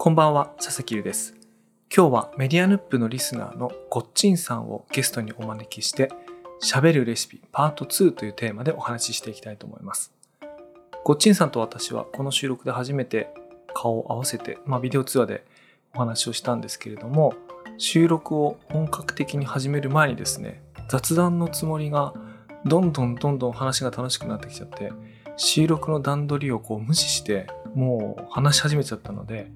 こんばんは、佐々木優です。今日はメディアヌップのリスナーのごっちんさんをゲストにお招きして、喋るレシピパート2というテーマでお話ししていきたいと思います。ごっちんさんと私はこの収録で初めて顔を合わせて、まあ、ビデオ通話でお話をしたんですけれども、収録を本格的に始める前にですね、雑談のつもりがどんどんどんどん話が楽しくなってきちゃって、収録の段取りをこう無視して、もう話し始めちゃったので、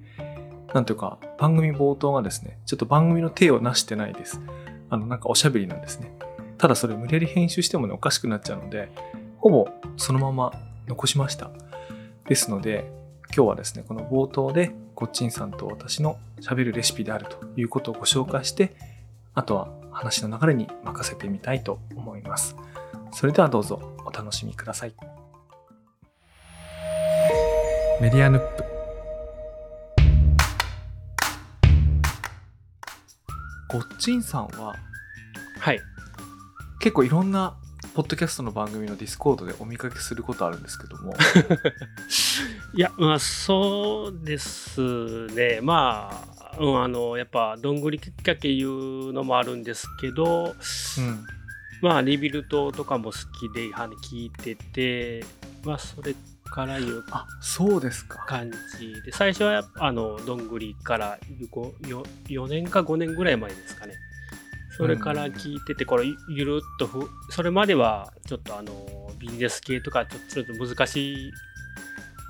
なんていうか、番組冒頭がですね、ちょっと番組の手をなしてないです。あの、なんかおしゃべりなんですね。ただそれ無理やり編集してもね、おかしくなっちゃうので、ほぼそのまま残しました。ですので、今日はですね、この冒頭で、こっちんさんと私の喋るレシピであるということをご紹介して、あとは話の流れに任せてみたいと思います。それではどうぞお楽しみください。メディアヌップごっちんさんははい。結構いろんなポッドキャストの番組のディスコードでお見かけすることあるんですけども いや、まあ、そうですね。まあ、うん、あの、やっぱ、どんぐりきっかけいうのもあるんですけど、うんまあ、リビルトとかも好きで、あの聞いてて、まあ、それからいうあそうですか感じで、最初はあの、どんぐりからごよ4年か5年ぐらい前ですかね。それから聞いてて、これ、ゆゆるっとふ、それまでは、ちょっとあの、ビジネス系とか、ちょちょっと難しい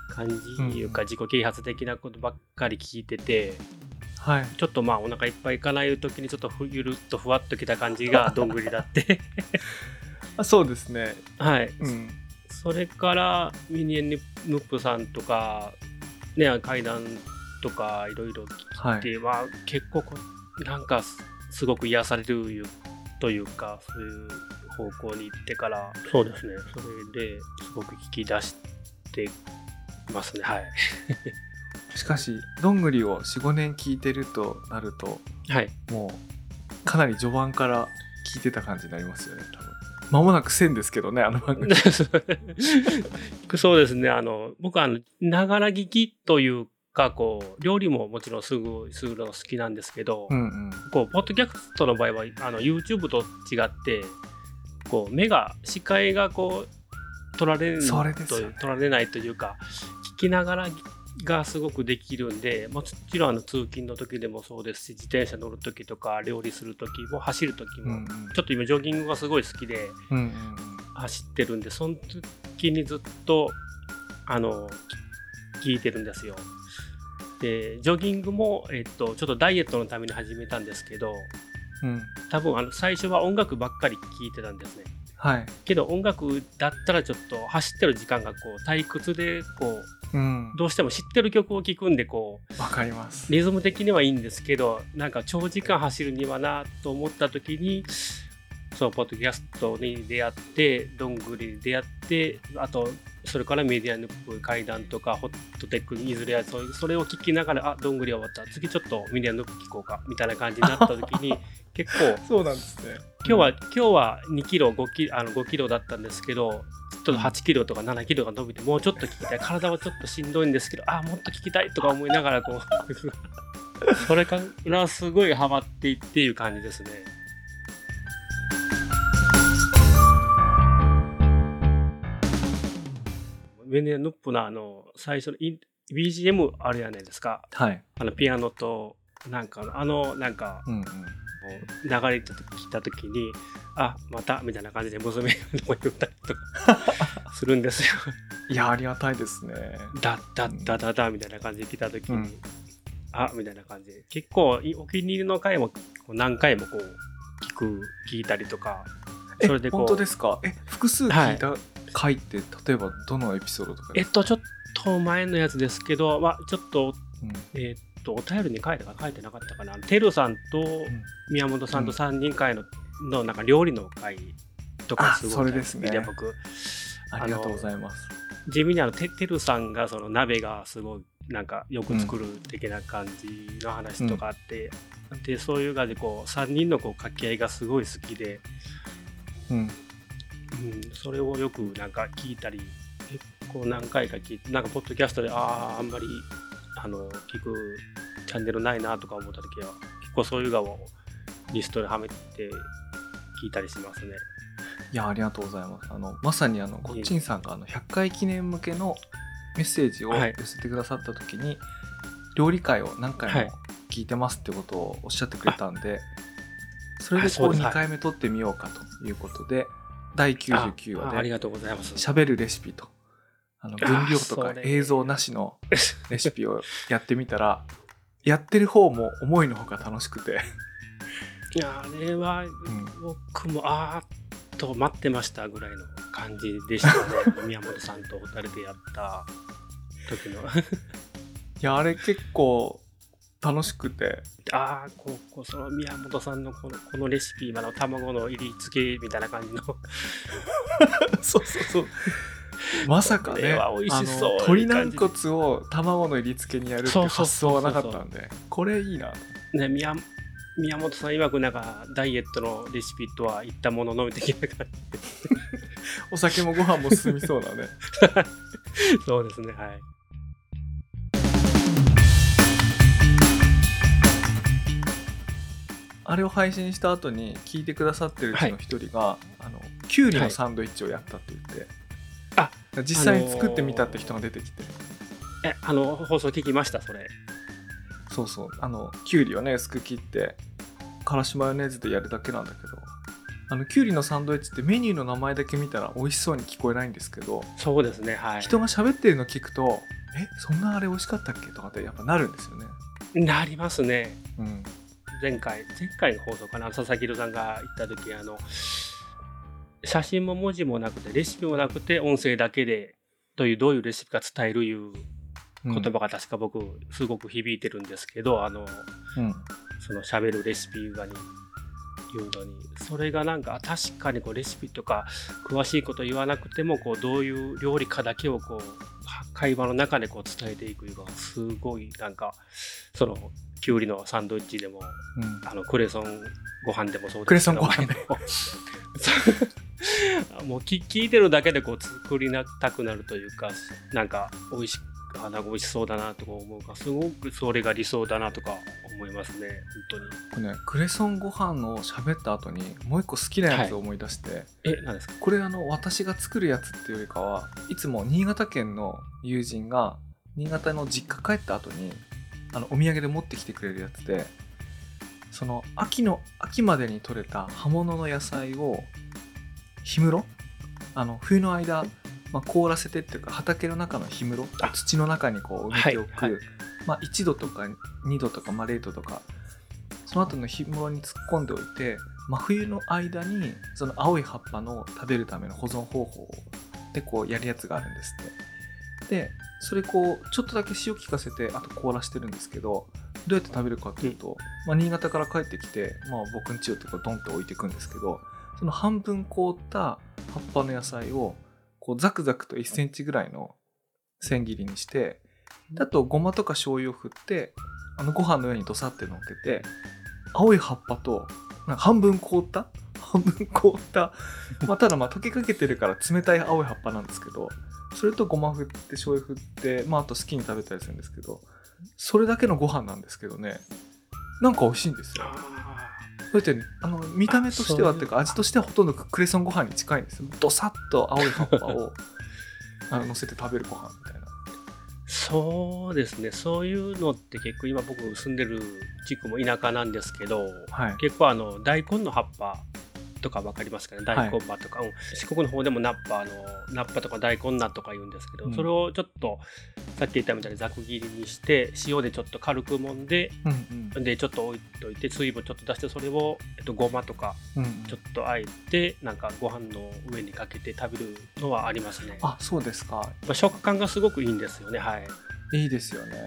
感じいうか、うん自己啓発的なことばっかり聞いてて、はいちょっとまあ、お腹いっぱいいかない時に、ちょっとふゆるっとふわっときた感じが どんぐりだって。あそうですねはい。うんそれからミニエンヌップさんとか、ね、階段とかいろいろはい。で、まあ、結構なんかすすごく癒されるというかそういう方向に行ってからそうですね。それですごく聞き出してますね。はい。しかしどんぐりを45年聞いてるとなるとはい。もうかなり序盤から聞いてた感じになりますよね多分間もなく1000ですけどねあの番組。そうですね。あの僕はあのながら聞きというかこう料理ももちろんすぐするの好きなんですけど、うんうん。こうポッドキャストの場合はあの YouTube と違ってこう目が視界がこう取られるね。取られないというか聞きながらがすごくできるんでもちろんあの通勤の時でもそうですし自転車乗る時とか料理する時も走る時も、うんうんちょっと今ジョギングがすごい好きで走ってるんでその時にずっとあのき聞いてるんですよ。でジョギングも、えっと、ちょっとダイエットのために始めたんですけどうんうん多分あの最初は音楽ばっかり聴いてたんですね。はい。けど音楽だったらちょっと走ってる時間がこう退屈でこううん。どうしても知ってる曲を聴くんでこうわかります。リズム的にはいいんですけどなんか長時間走るにはなと思った時にそうポッドキャストに出会ってどんぐりに出会ってあとそれからメディアヌップ階段とかホットテックにいずれはそれを聞きながらあどんぐり終わった。次ちょっとメディアヌップ聞こうかみたいな感じになった時に 結構そうなんですね。今日は、今日は2キロ5キロあの5キロだったんですけどちょっと8キロとか7キロが伸びてもうちょっと聞きたい。体はちょっとしんどいんですけどあもっと聞きたいとか思いながらこう それからすごいハマっていっていう感じですねメネヌップのあの最初の BGM あるやないですか。はい。あのピアノとなんかあのなんかうんうん。流れてきた時に「あまた」みたいな感じで娘が言ったりとか するんですよ。いやありがたいですね。ダッダッダダダみたいな感じで来た時に「うん。あみたいな感じで。結構いお気に入りの回も何回もこう聞く聞いたりとか。えそれでこう本当ですか？え複数聞いた回って、例えばどのエピソードとかえっとちょっと前のやつですけど、まあ、ちょっとうん。えっとお便りに書いたか書いてなかったかな。てるさんと宮本さんと3人会の,、のなんか料理の会とかあすごいそれですね。僕ありがとうございます。地味にあのててるさんがその鍋がすごいなんかよく作る的な感じの話とかあって、でそういう感じでこう3人のこう掛け合いがすごい好きで、うんうん、それをよくなんか聞いたり結構何回か聞いてなんかポッドキャストであああんまりあの聞くチャンネルないなとか思った時は結構そういう側をリストにはめて聞いたりしますね。いやありがとうございます。あのまさにあのゴッチンさんがあの100回記念向けのメッセージをはい。寄せてくださった時に、料理会を何はい。回も聞いてますってことをおっしゃってくれたんで、それでこうあそうです。2回目撮ってみようかということで第99話であありがとうございます。喋るレシピとあのあ分量とか映像なしの レシピをやってみたらやってる方も思いのほか楽しくて、いやあれはん。僕もあーっと待ってましたぐらいの感じでしたね。宮本さんと二人でやった時の。いやあれ結構楽しくてああこうこうその宮本さんのこのこのレシピ今の卵の入り付けみたいな感じの そうそうそう。まさかね、これは美味しそうあの鶏軟骨を卵の入り付けにやるって発想はなかったんで、これいいな。ね宮宮本さん曰くなんかダイエットのレシピとは言ったもののみ的な感 お酒もご飯も進みそうなね。じ そうですねはいあれを配信した後に聞いてくださってるうちの一人が、あのきゅうりのサンドイッチをやったって言って、あ。実際に作ってみたって人が出てきて、えあの放送聞きました？それ。そうそう。あのきゅうりをね薄く切ってからしマヨネーズでやるだけなんだけど。あのきゅうりのサンドイッチってメニューの名前だけ見たら美味しそうに聞こえないんですけどそうですねはい。人が喋ってるの聞くとえそんなあれ美味しかったっけ？とかってやっぱなるんですよね。なりますね。うん、前回前回の放送かな佐々木さんが言った時あの写真も文字もなくてレシピもなくて音声だけでというどういうレシピか伝えるいう言葉が確か僕すごく響いてるんですけど、あのうん。その喋るレシピがに言うのにそれがなんか確かにこうレシピとか詳しいこと言わなくてもこうどういう料理かだけをこう会話の中でこう伝えていくいうのがすごいなんかそのきゅうりのサンドイッチでもうん。あのクレソンご飯でもそうクレですけど。ソンご飯ねそうもう聞聞いてるだけでこう作りなたくなるというかなんか美味しあなんか美味しそうだなとか思う。かすごくそれが理想だなとか思いますね。本当に。これねクレソンご飯を喋った後にもう一個好きなやつを思い出して、え何ですか？これあの私が作るやつっていうよりかはいつも新潟県の友人が新潟の実家帰った後にあのお土産で持ってきてくれるやつでその秋の秋までに採れた葉物の野菜を氷室あの冬の間、まあ、凍らせてっていうか畑の中の氷室あ土の中にこう埋めておく、はい。はいまあ、1度とか2度とか、まあ、0度とかその後の氷室に突っ込んでおいて真冬の間にその青い葉っぱの食べるための保存方法でこうやるやつがあるんですって。でそれこうちょっとだけ塩効かせてあと凍らしてるんですけどどうやって食べるかっていうと、まあ、新潟から帰ってきて、まあ、僕ん家をってこうドンって置いていくんですけどその半分凍った葉っぱの野菜をこうザクザクと1センチぐらいの千切りにしてであとごまとか醤油を振ってあのご飯の上にどさって乗っけて青い葉っぱとなんか半分凍った？半分凍った、まあ、ただまあ溶けかけてるから冷たい青い葉っぱなんですけどそれとごま振って醤油振って、まあ、あと好きに食べたりするんですけどそれだけのご飯なんですけどね。なんか美味しいんですよ。あだってあの見た目としてはっていうか味としてはほとんどクレソンご飯に近いんですよ。どさっと青い葉っぱを あの乗せて食べるご飯みたいな。ーそうですね。そういうのって結構今僕住んでる地区も田舎なんですけどはい。結構あの大根の葉っぱとか分かりますかね？大根葉とか、うん。四国の方でもナッパあのナッパとか大根菜とか言うんですけど、うん。それをちょっとさっき言ったみたいにざく切りにして塩でちょっと軽く揉んでうんうん。でちょっと置いといて水分ちょっと出してそれを、えっと、ごまとかうんちょっとあえてなんかご飯の上にかけて食べるのはありますね、まあそうですか。あ、食感がすごくいいんですよね。はい。いいですよね。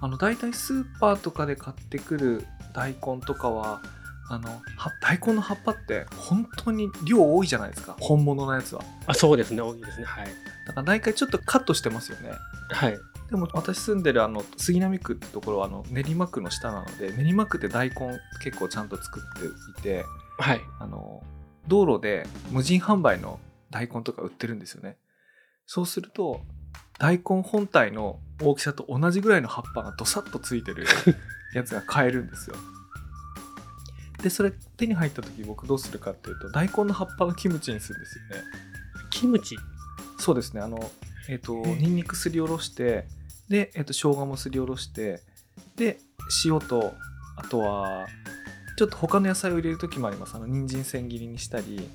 あの大体スーパーとかで買ってくる大根とかはあのは大根の葉っぱって本当に量多いじゃないですか。本物のやつは。あそうですね。多いですね。はい。だから毎回ちょっとカットしてますよね。はい。でも私住んでるあの杉並区ってところはあの練馬区の下なので練馬区で大根結構ちゃんと作っていてはい。あの道路で無人販売の大根とか売ってるんですよね。そうすると大根本体の大きさと同じぐらいの葉っぱがどさっとついてるやつが買えるんですよでそれ手に入った時僕どうするかっていうと大根の葉っぱのキムチにするんですよね。キムチ？そうですね。あのえっ、とへえニンニクすりおろしてで、えっと生姜もすりおろしてで塩とあとはちょっと他の野菜を入れる時もあります。あの人参千切りにしたり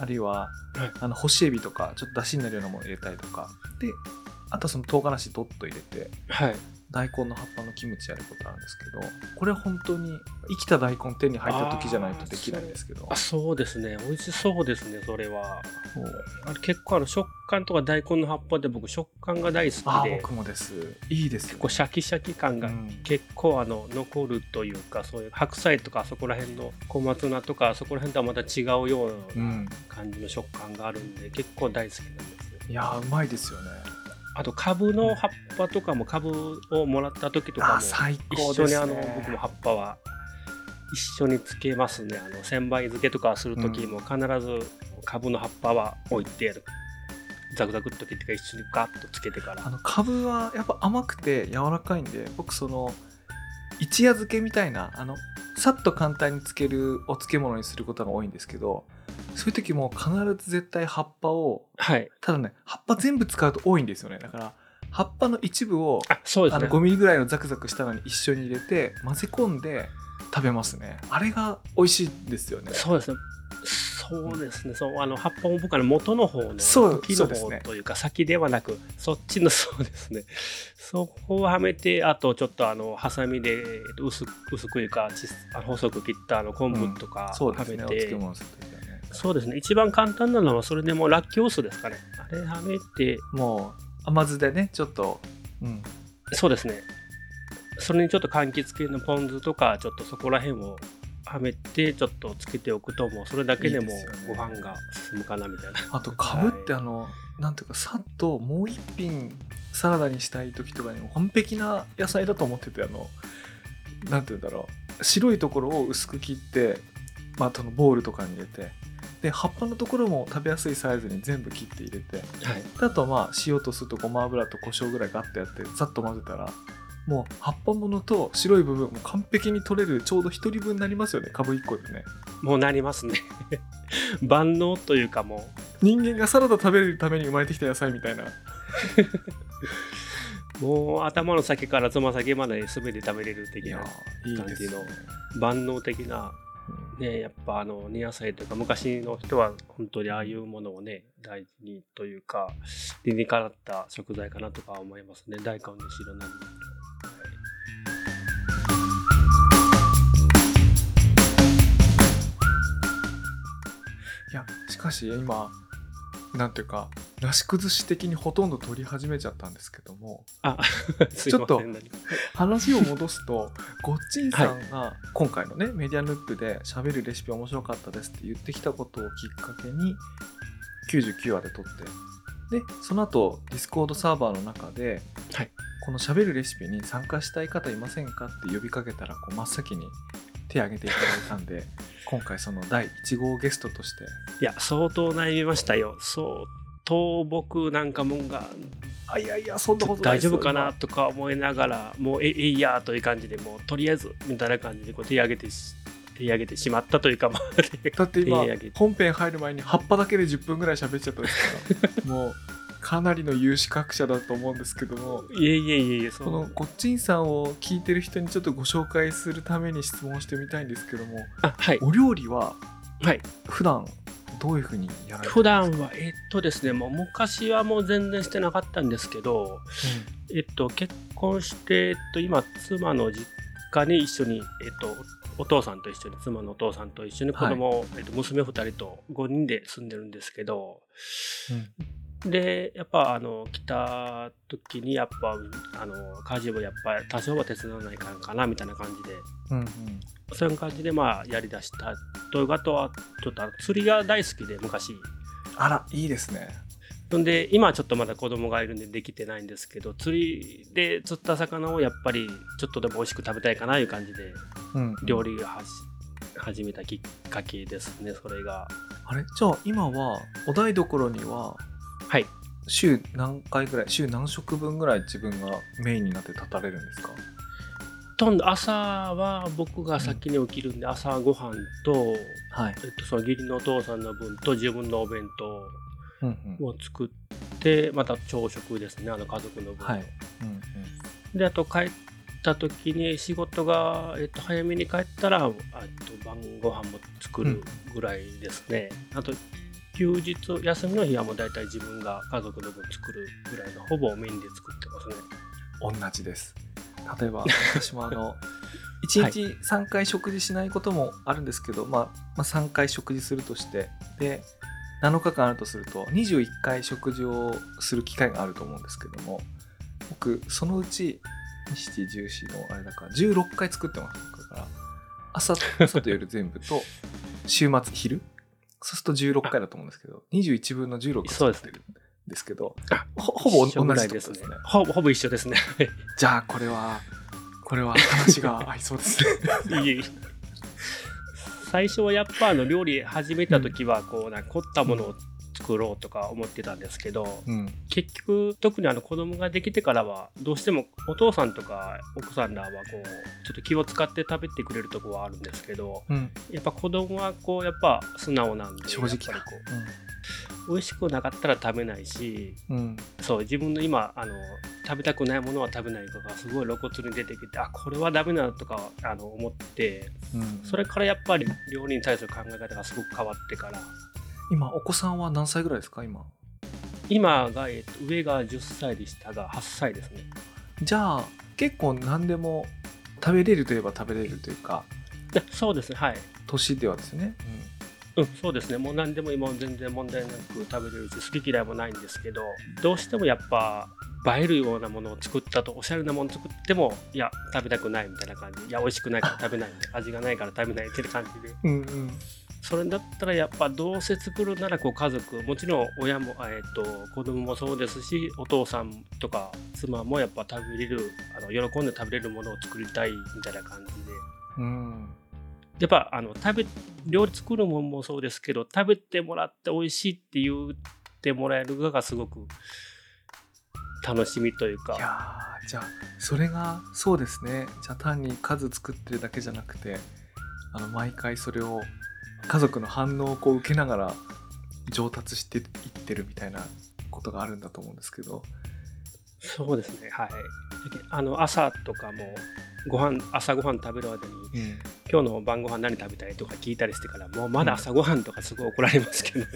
あるいは、はい。あの干しエビとかちょっと出汁になるようなものを入れたりとか。であとはその唐辛子ドッと入れて。はい大根の葉っぱのキムチやることあるんですけどこれは本当に生きた大根手に入った時じゃないとできないんですけど。あそうですね。美味しそうですねそれは。あれ結構あの食感とか大根の葉っぱで僕食感が大好あきで。僕もです。いいですよ、結構シャキシャキ感がうん。結構あの残るというかそういう白菜とかあそこら辺の小松菜とかあそこら辺とはまた違うよううなん。感じの食感があるんで結構大好きなんですよ。いやーうまいですよねあと株の葉っぱとかも株をもらった時とかも一緒にあですね。の僕も葉っぱは一緒につけますね。あの千倍漬けとかする時も必ず株の葉っぱは置いてザクザクっと切って一緒にガッとつけてから。あのカブはやっぱ甘くて柔らかいんで僕その一夜漬けみたいなあのさっと簡単につけるお漬物にすることが多いんですけどそういう時も必ず絶対葉っぱをはい。ただね葉っぱ全部使うと多いんですよね。だから葉っぱの一部をあそうですね。あの5ミリぐらいのザクザクしたのに一緒に入れて混ぜ込んで食べますね。あれが美味しいですよね。そうですね。そうですね。そうあの葉っぱも僕は元の方のそう茎のそうですね。方というか先ではなくそっちのそうですね。そこをはめてあとちょっとあのハサミでえっと薄く薄くいうかちあの細く切ったあの昆布とかそうですはめて、ねお漬物する時はねそうですね。一番簡単なのはそれでもラッキョウ酢ですかね。あれはめてもう甘酢でねちょっとうんそうですね。それにちょっと柑橘系のポン酢とかちょっとそこら辺をはめてちょっとつけておくともうそれだけでもご飯が進むかなみたいな。あとかぶってあの、なんていうかさっともう一品サラダにしたい時とかにも完璧な野菜だと思っててあのなんていうんだろう白いところを薄く切って、まあ、そのボウルとかに入れてで葉っぱのところも食べやすいサイズに全部切って入れて。はい。であとはまあ塩と酢とごま油と胡椒ぐらいガッとやってざっと混ぜたらもう葉っぱものと白い部分も完璧に取れるちょうど1人分になりますよね。株1個でね。もうなりますね。万能というかも人間がサラダ食べるために生まれてきた野菜みたいな。う、もう頭の先からつま先まで全て食べれる的なーいいですよね万能的な、うんね、やっぱあの、根野菜というか昔の人は本当にああいうものをね、大事にというか、理にかなった食材かなとか思いますね。大根にしろ何にしろ。いやしかし今なんていうかなし崩し的にほとんど録り始めちゃったんですけどもあ、ちょっと話を戻すと ごっちんさんが今回のねメディアヌップで喋るレシピ面白かったですって言ってきたことをきっかけに99話で録ってでその後ディスコードサーバーの中で、はい。この喋るレシピに参加したい方いませんかって呼びかけたらこう真っ先に手挙げていただいたんで 今回その第1号ゲストとして。いや、相当悩みましたよ。相当僕なんかもんがあいやいやそんなことない大丈夫かなとか思いながら、もうええいやという感じで、もうとりあえずみたいな感じでこう手挙げてし手挙げてしまったというか、まあ、だって今本編入る前に葉っぱだけで10分ぐらい喋っちゃったですから。もうかなりの有資格者だと思うんですけどもいえいえいえいえ、そこのごっちんさんを聞いてる人にちょっとご紹介するために質問してみたいんですけどもあはい、お料理ははい。普段どういうふうにやられてるんですか？普段は、えっとですね、もう昔はもう全然してなかったんですけど、えっと、結婚して、えっと、今、妻の実家に一緒に、えっと、お父さんと一緒に、妻のお父さんと一緒に子供、えっと、娘2人と5人で住んでるんですけど、うんで、やっぱ、あの、来た時に、やっぱ、あの、家事をやっぱり多少は手伝わないかんかな、みたいな感じで、うんうん。そういう感じで、まあ、やりだしたと、あとは、ちょっと釣りが大好きで、昔。あらいいですね。そんで今はちょっとまだ子供がいるんでできてないんですけど釣りで釣った魚をやっぱりちょっとでも美味しく食べたいかないう感じでうん料理をはじ始めたきっかけですねそれが。あれ？じゃあ今はお台所にははい。週何回ぐらい週何食分ぐらい自分がメインになって立たれるんですか？とんど朝は僕が先に起きるんで、朝ごはんと、はい、えっと、その義理のお父さんの分と自分のお弁当うんうん。を作ってまた朝食ですねあの家族の分、はい。うんうん。であと帰った時に仕事が、えっと、早めに帰ったらあと晩ご飯も作るぐらいですね、あと休日休みの日はもう大体自分が家族の分作るぐらいのほぼメインで作ってますね。同じです。例えば 私もあの1日3回食事しないこともあるんですけど、まあ、まあ3回食事するとしてで7日間あるとすると21回食事をする機会があると思うんですけども僕そのうち714のあれだから16回作ってますだから朝朝と夜全部と週末昼そうすると16回だと思うんですけど21分の16そうです作ってるんですけどほほぼ同じですね。ほぼほぼ一緒ですね。じゃあこれはこれは話が合いそうですね。いえいえ。最初はやっぱあの料理始めた時はこうな凝ったものを作ろうとか思ってたんですけど、うん。結局特にあの子供ができてからはどうしてもお父さんとか奥さんらはこうちょっと気を使って食べてくれるところはあるんですけどうん。やっぱ子供はこうやっぱ素直なんで正直こう美味しくなかったら食べないしうん。うんそう自分の今あの食べたくないものは食べないとかすごい露骨に出てきてあこれはダメだとかあの思ってうん。それからやっぱり料理に対する考え方がすごく変わってから今お子さんは何歳ぐらいですか今？今が、えっと、上が10歳で下が8歳ですねじゃあ結構何でも食べれるといえば食べれるというかで そうですねはい年ではですね、うん、そうですね。もう何でも今全然問題なく食べれるし、好き嫌いもないんですけど、どうしてもやっぱ映えるようなものを作ったと、おしゃれなものを作っても、いや、食べたくないみたいな感じ。いや、美味しくないから食べない。味がないから食べないっていう感じで。うん、うんうんそれだったらやっぱどうせ作るならこう家族、もちろん親も、えっと、子供もそうですし、お父さんとか妻もやっぱ食べれる、あの喜んで食べれるものを作りたいみたいな感じで。うんやっぱあの食べ料理作るもんもそうですけど食べてもらって美味しいって言ってもらえるのがすごく楽しみというかいやじゃあそれがそうですねじゃあ単に数作ってるだけじゃなくてあの毎回それを家族の反応をこう受けながら上達していってるみたいなことがあるんだと思うんですけど。そうですねはい。あの朝とかもご飯朝ごはん食べる間にうん。今日の晩ご飯何食べたいとか聞いたりしてからもうまだ朝ごはんとかすごい怒られますけど、い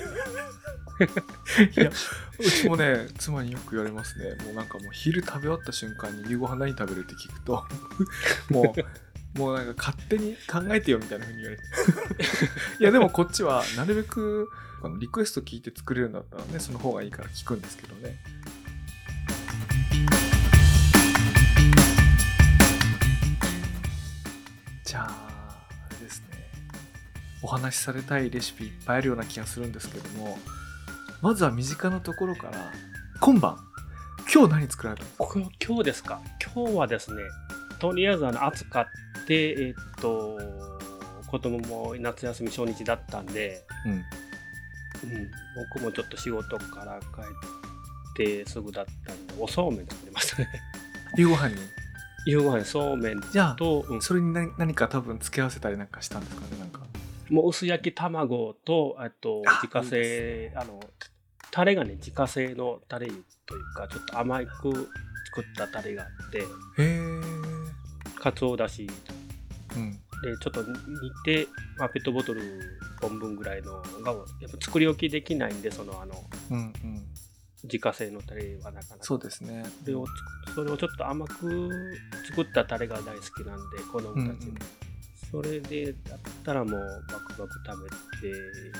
やうちもね妻によく言われますね。もうなんかもう昼食べ終わった瞬間に夕ご飯何食べるって聞くともうもうなんか勝手に考えてよみたいな風に言われて。いやでもこっちはなるべくあのリクエスト聞いて作れるんだったらねその方がいいから聞くんですけどね。じゃああれですね。お話しされたいレシピいっぱいあるような気がするんですけどもまずは身近なところから。今晩。今日何作られたんですか？こ今日ですか？今日はですねとりあえずあの暑かってえっと子供も夏休み初日だったんでうん。うん、僕もちょっと仕事から帰ってすぐだったんでおそうめん作りましたね。夕ご飯に？夕ご飯そうめんじゃあと、うん。それに何何か多分付け合わせたりなんかしたんですかねなんか。もう薄焼き卵とあとあ自家製あのタレがね自家製のタレというかちょっと甘く作ったタレがあって。へえかつおだし。うん。でちょっと煮て、まあ、ペットボトル本分ぐらいのがやっぱ作り置きできないんでそのあのうんうん。自家製のタレはなかなか。そうですね。それをそれをちょっと甘く作ったタレが大好きなんで子供たちも、うんうん。それでだったらもうバクバク食べて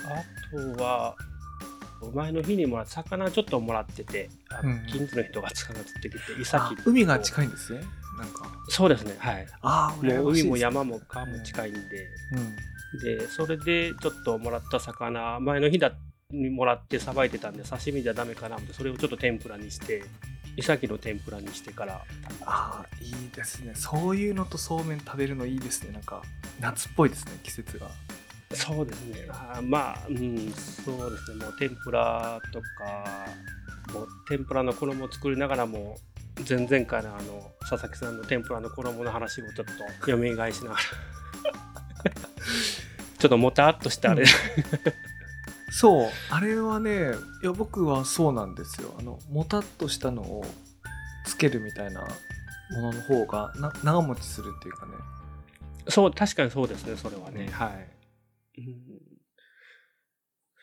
あとは前の日にもらった魚ちょっともらってて近所の人が魚釣ってきてイあサキ海が近いいんですねなんか。そうですね。はい。ああもう海も山もも川も近いんで、うん。でそれでちょっともらった魚前の日だにもらってさばいてたんで刺身じゃダメかなってそれをちょっと天ぷらにしてイサキの天ぷらにしてから。ああいいですね。そういうのとそうめん食べるのいいですね。なんか夏っぽいですね季節が。そうですね。あーまあ、うん、そうですね。もう天ぷらとか、もう天ぷらの衣を作りながらも前々回のあの佐々木さんの天ぷらの衣の話をちょっと読み返しながら。ちょっともたっとしたあれ、そう。あれはねいや僕はそうなんですよ。あのもたっとしたのをつけるみたいなものの方がな長持ちするっていうかね。そう確かにそうですねそれはね、はい、うん、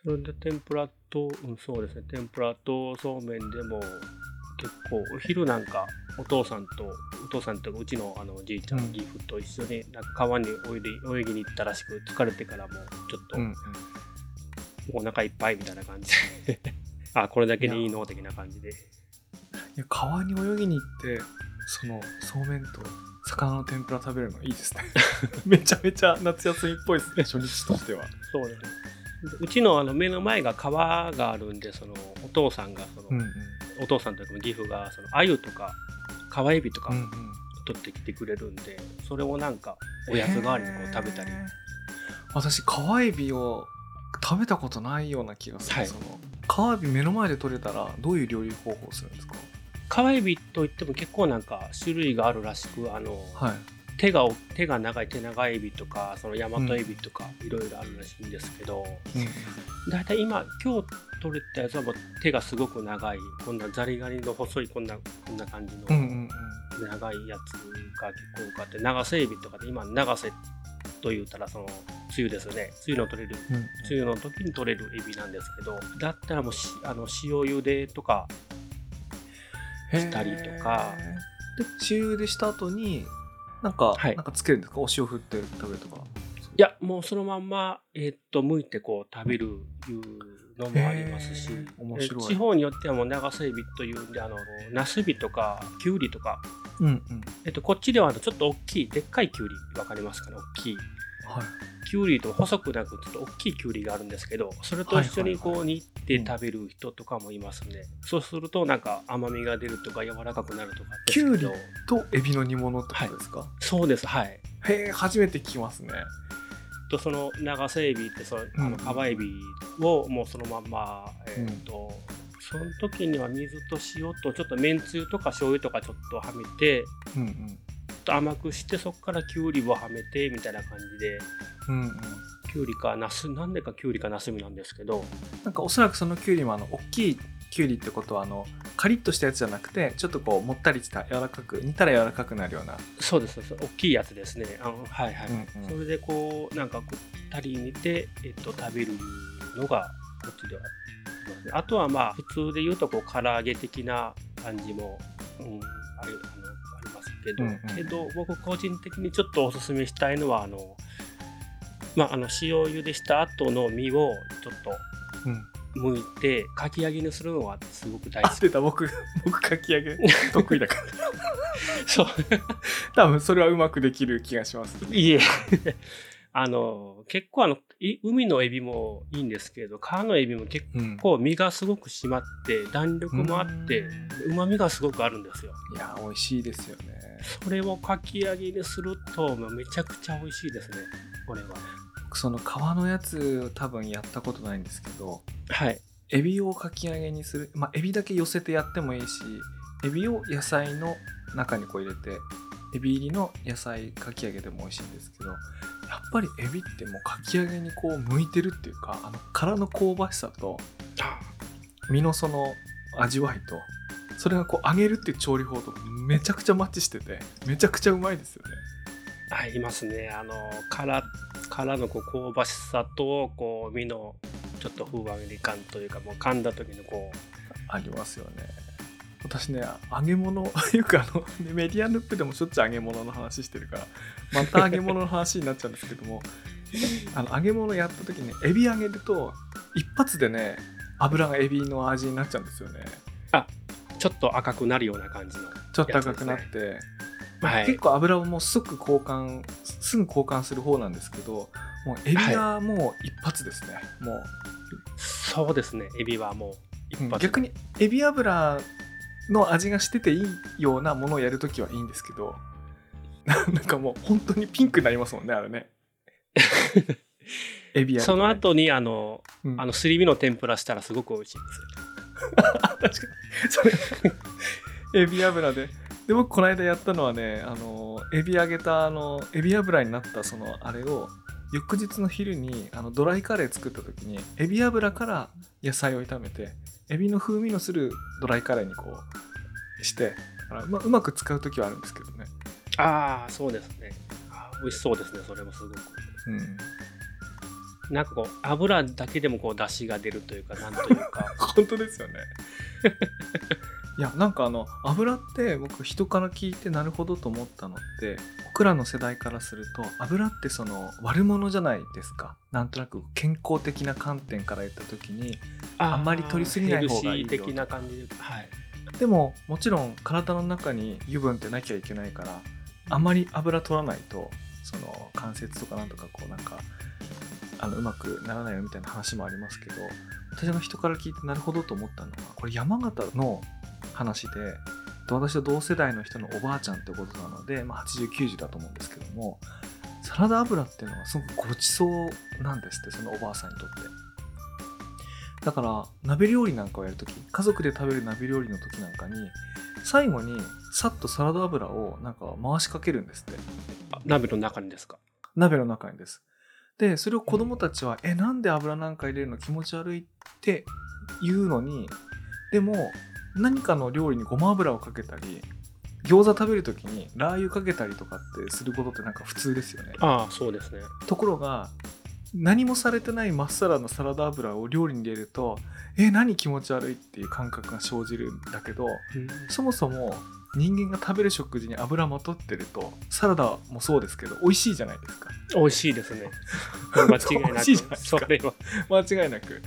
それで天ぷらと、うん、そうですね。天ぷらとそうめんでも結構お昼なんかお父さんとお父さんとうちのあのおじいちゃん、うん義父と一緒になんか川に泳いで泳ぎに行ったらしく疲れてからもちょっとうんうん。お腹いっぱいみたいな感じで。あこれだけでいいの？的な感じで。いや川に泳ぎに行ってそのそうめんと魚の天ぷら食べるのいいですね。めちゃめちゃ夏休みっぽいですね初日としては。そうです。ねうちのあの目の前が川があるんでそのお父さんがその、うんうんお父さんとか義父がその鮎とか川エビとかうんうん。取ってきてくれるんで、それをなんかおやつ代わりにこう食べたり。私川エビを食べたことないような気がする、はい。その川エビ目の前で取れたらどういう料理方法をするんですか？川エビといっても結構なんか種類があるらしくあの、はい手が手が長い手長エビとかそのヤマトエビとかいろいろあるらしいんですけど、だいたい今今日取れたやつはもう手がすごく長いこんなザリガニの細いこんなこんな感じの長いやつが結構多かって長瀬エビとかで今長瀬と言ったらその梅雨ですよね。梅雨の取れるうん梅雨の時に取れるエビなんですけどだったらもうしあの塩茹でとかしたりとか。で中でした後になんか、はい。なんかつけるんですか？お塩振って食べるとか。いやもうそのまんま、えーっと剥いてこう食べるいうのもありますし。面白い。え地方によってはもう長瀬エビというんであのナスビとかキュウリとか、うんうん。えっと、こっちではあのちょっと大きいでっかいキュウリわかりますかね？大きい。はい。キュウリと細くなくちょっと大きいキュウリがあるんですけどそれと一緒にこう煮て食べる人とかもいますね、そうするとなんか甘みが出るとか柔らかくなるとかですけどキュウリとエビの煮物ってことですか、そうです。はい。へえ初めて聞きますね。とその長瀬エビってそのあうん。のカバエビをもうそのまんま、えーとその時には水と塩とちょっとめんつゆとか醤油とかちょっとはめてうんうん。ちょっと甘くしてそこからきゅうりをはめてみたいな感じで。うんうんきゅうりかナスなんでかきゅうりかナスビなんですけどなんかおそらくそのキュウリもあの大きいキュウリってことはあのカリッとしたやつじゃなくてちょっとこうもったりした柔らかく煮たら柔らかくなるような、そうですそうです。大きいやつですね。あのはいはい、うん。うんそれでこうなんかくったり煮て、えっと、食べるのがこっちではありますねあとはまあ普通で言うとこう唐揚げ的な感じも、うん、あるあのありますけど、うんうん。けど僕個人的にちょっとおすすめしたいのはあのまああの塩茹でした後の身をちょっとうん、剥いてかき揚げにするのがすごく大好き。あ出た僕 僕かき揚げ。得意だから。そう。多分それはうまくできる気がします。いえ。あの結構あのい海のエビもいいんですけど川のエビも結うん。構身がすごく締まって弾力もあってうまみがすごくあるんですよ。いや美味しいですよね。それをかき揚げにするとめちゃくちゃ美味しいですねこれはその皮のやつ多分やったことないんですけどはい。エビをかき揚げにするまあエビだけ寄せてやってもいいしエビを野菜の中にこう入れてエビ入りの野菜かき揚げでも美味しいんですけどやっぱりエビってもうかき揚げにこう向いてるっていうかあの殻の香ばしさと身のその味わいとそれがこう揚げるっていう調理法とめちゃくちゃマッチしててめちゃくちゃうまいですよねあいますね。あの殻殻のこう香ばしさとこう身のちょっと風揚げ感というかもう噛んだ時のこうありますよね。私ね揚げ物 よくあのメディアヌップでもしょっちゅう揚げ物の話してるからまた揚げ物の話になっちゃうんですけども あの揚げ物やった時にエビ揚げると一発でね油がエビの味になっちゃうんですよね。ちょっと赤くなるような感じのちょっと赤くなって、はい。結構油をもうすぐ交換すぐ交換する方なんですけどもうエビはもう一発ですね、もう。そうですね。エビはもう一発。逆にエビ油の味がしてていいようなものをやるときはいいんですけど なんかもう本当にピンクになりますもんねあれね。エビやるとね。その後にあのうん。あのすり身の天ぷらしたらすごく美味しいんですよ。確かに。それエビ油でで僕この間やったのはねあのエビ揚げたあのエビ油になったそのあれを翌日の昼にあのドライカレー作った時にエビ油から野菜を炒めてエビの風味のするドライカレーにこうしてまあうまく使う時はあるんですけどね。ああそうですね。美味しそうですねそれもすごく。うん。なんかこう油だけでもこう出汁が出るというかなんというか。本当ですよねいやなんかあの油って僕人から聞いてなるほどと思ったのって僕らの世代からすると油ってその悪者じゃないですか。なんとなく健康的な観点から言った時にあんまり取りすぎない方がいいよ的な感じで。はい。でももちろん体の中に油分ってなきゃいけないからあんまり油取らないとその関節とかなんとかこうなんかあのうまくならないよみたいな話もありますけど私の人から聞いてなるほどと思ったのはこれ山形の話で私と同世代の人のおばあちゃんってことなので、まあ、8090だと思うんですけどもサラダ油っていうのはすごくごちそうなんですってそのおばあさんにとって。だから鍋料理なんかをやるとき家族で食べる鍋料理の時なんかに最後にさっとサラダ油をなんか回しかけるんですって。あ鍋の中にですか？鍋の中にです。でそれを子供たちは「えなんで油なんか入れるの？気持ち悪い」って言うのにでも何かの料理にごま油をかけたり餃子食べる時にラー油かけたりとかってすることってなんか普通ですよね。ああそうですね。ところが何もされてないまっさらなサラダ油を料理に入れるとえ何気持ち悪いっていう感覚が生じるんだけどそもそも人間が食べる食事に油まとってるとサラダもそうですけど美味しいじゃないですか。美味しいですね。間違い美な味しいじゃないですか。く間違いなく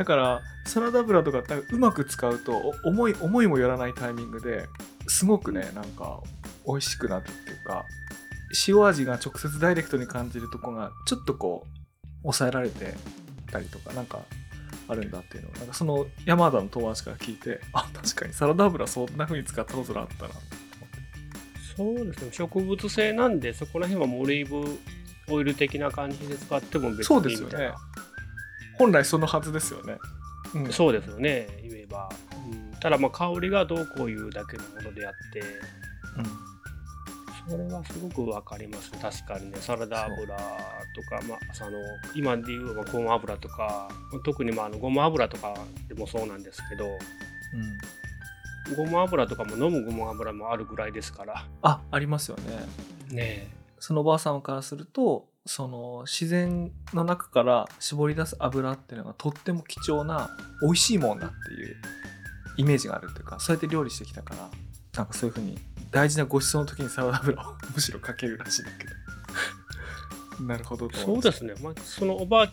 だからサラダ油とかうまく使うとお思い思いもよらないタイミングですごくねなんか美味しくなるっていうか塩味が直接ダイレクトに感じるとこがちょっとこう抑えられてたりとかなんかあるんだっていうのをなんかその山田の友達から聞いてあ確かにサラダ油そんな風に使ったことがあったなそうですね。植物性なんでそこら辺はオリーブオイル的な感じで使っても別そうですよね。にみたいな本来そのはずですよね、うん、そうですよね。言えば、うん、ただまあ香りがどうこういうだけのものであって。うん。それはすごくわかります。確かにね。サラダ油とか、まあ、その今でいうまあごま油とか特にまああのごま油とかでもそうなんですけど。うん。ごま油とかも飲むごま油もあるぐらいですから。あありますよね。ねそのおばあさんからするとその自然の中から絞り出す油っていうのがとっても貴重な美味しいもんだっていうイメージがあるっていうかそうやって料理してきたからなんかそういうふうに大事なご馳走の時にサラダ油をむしろかけるらしいんだけど。なるほどそう。ですね、まあ、そのおばあ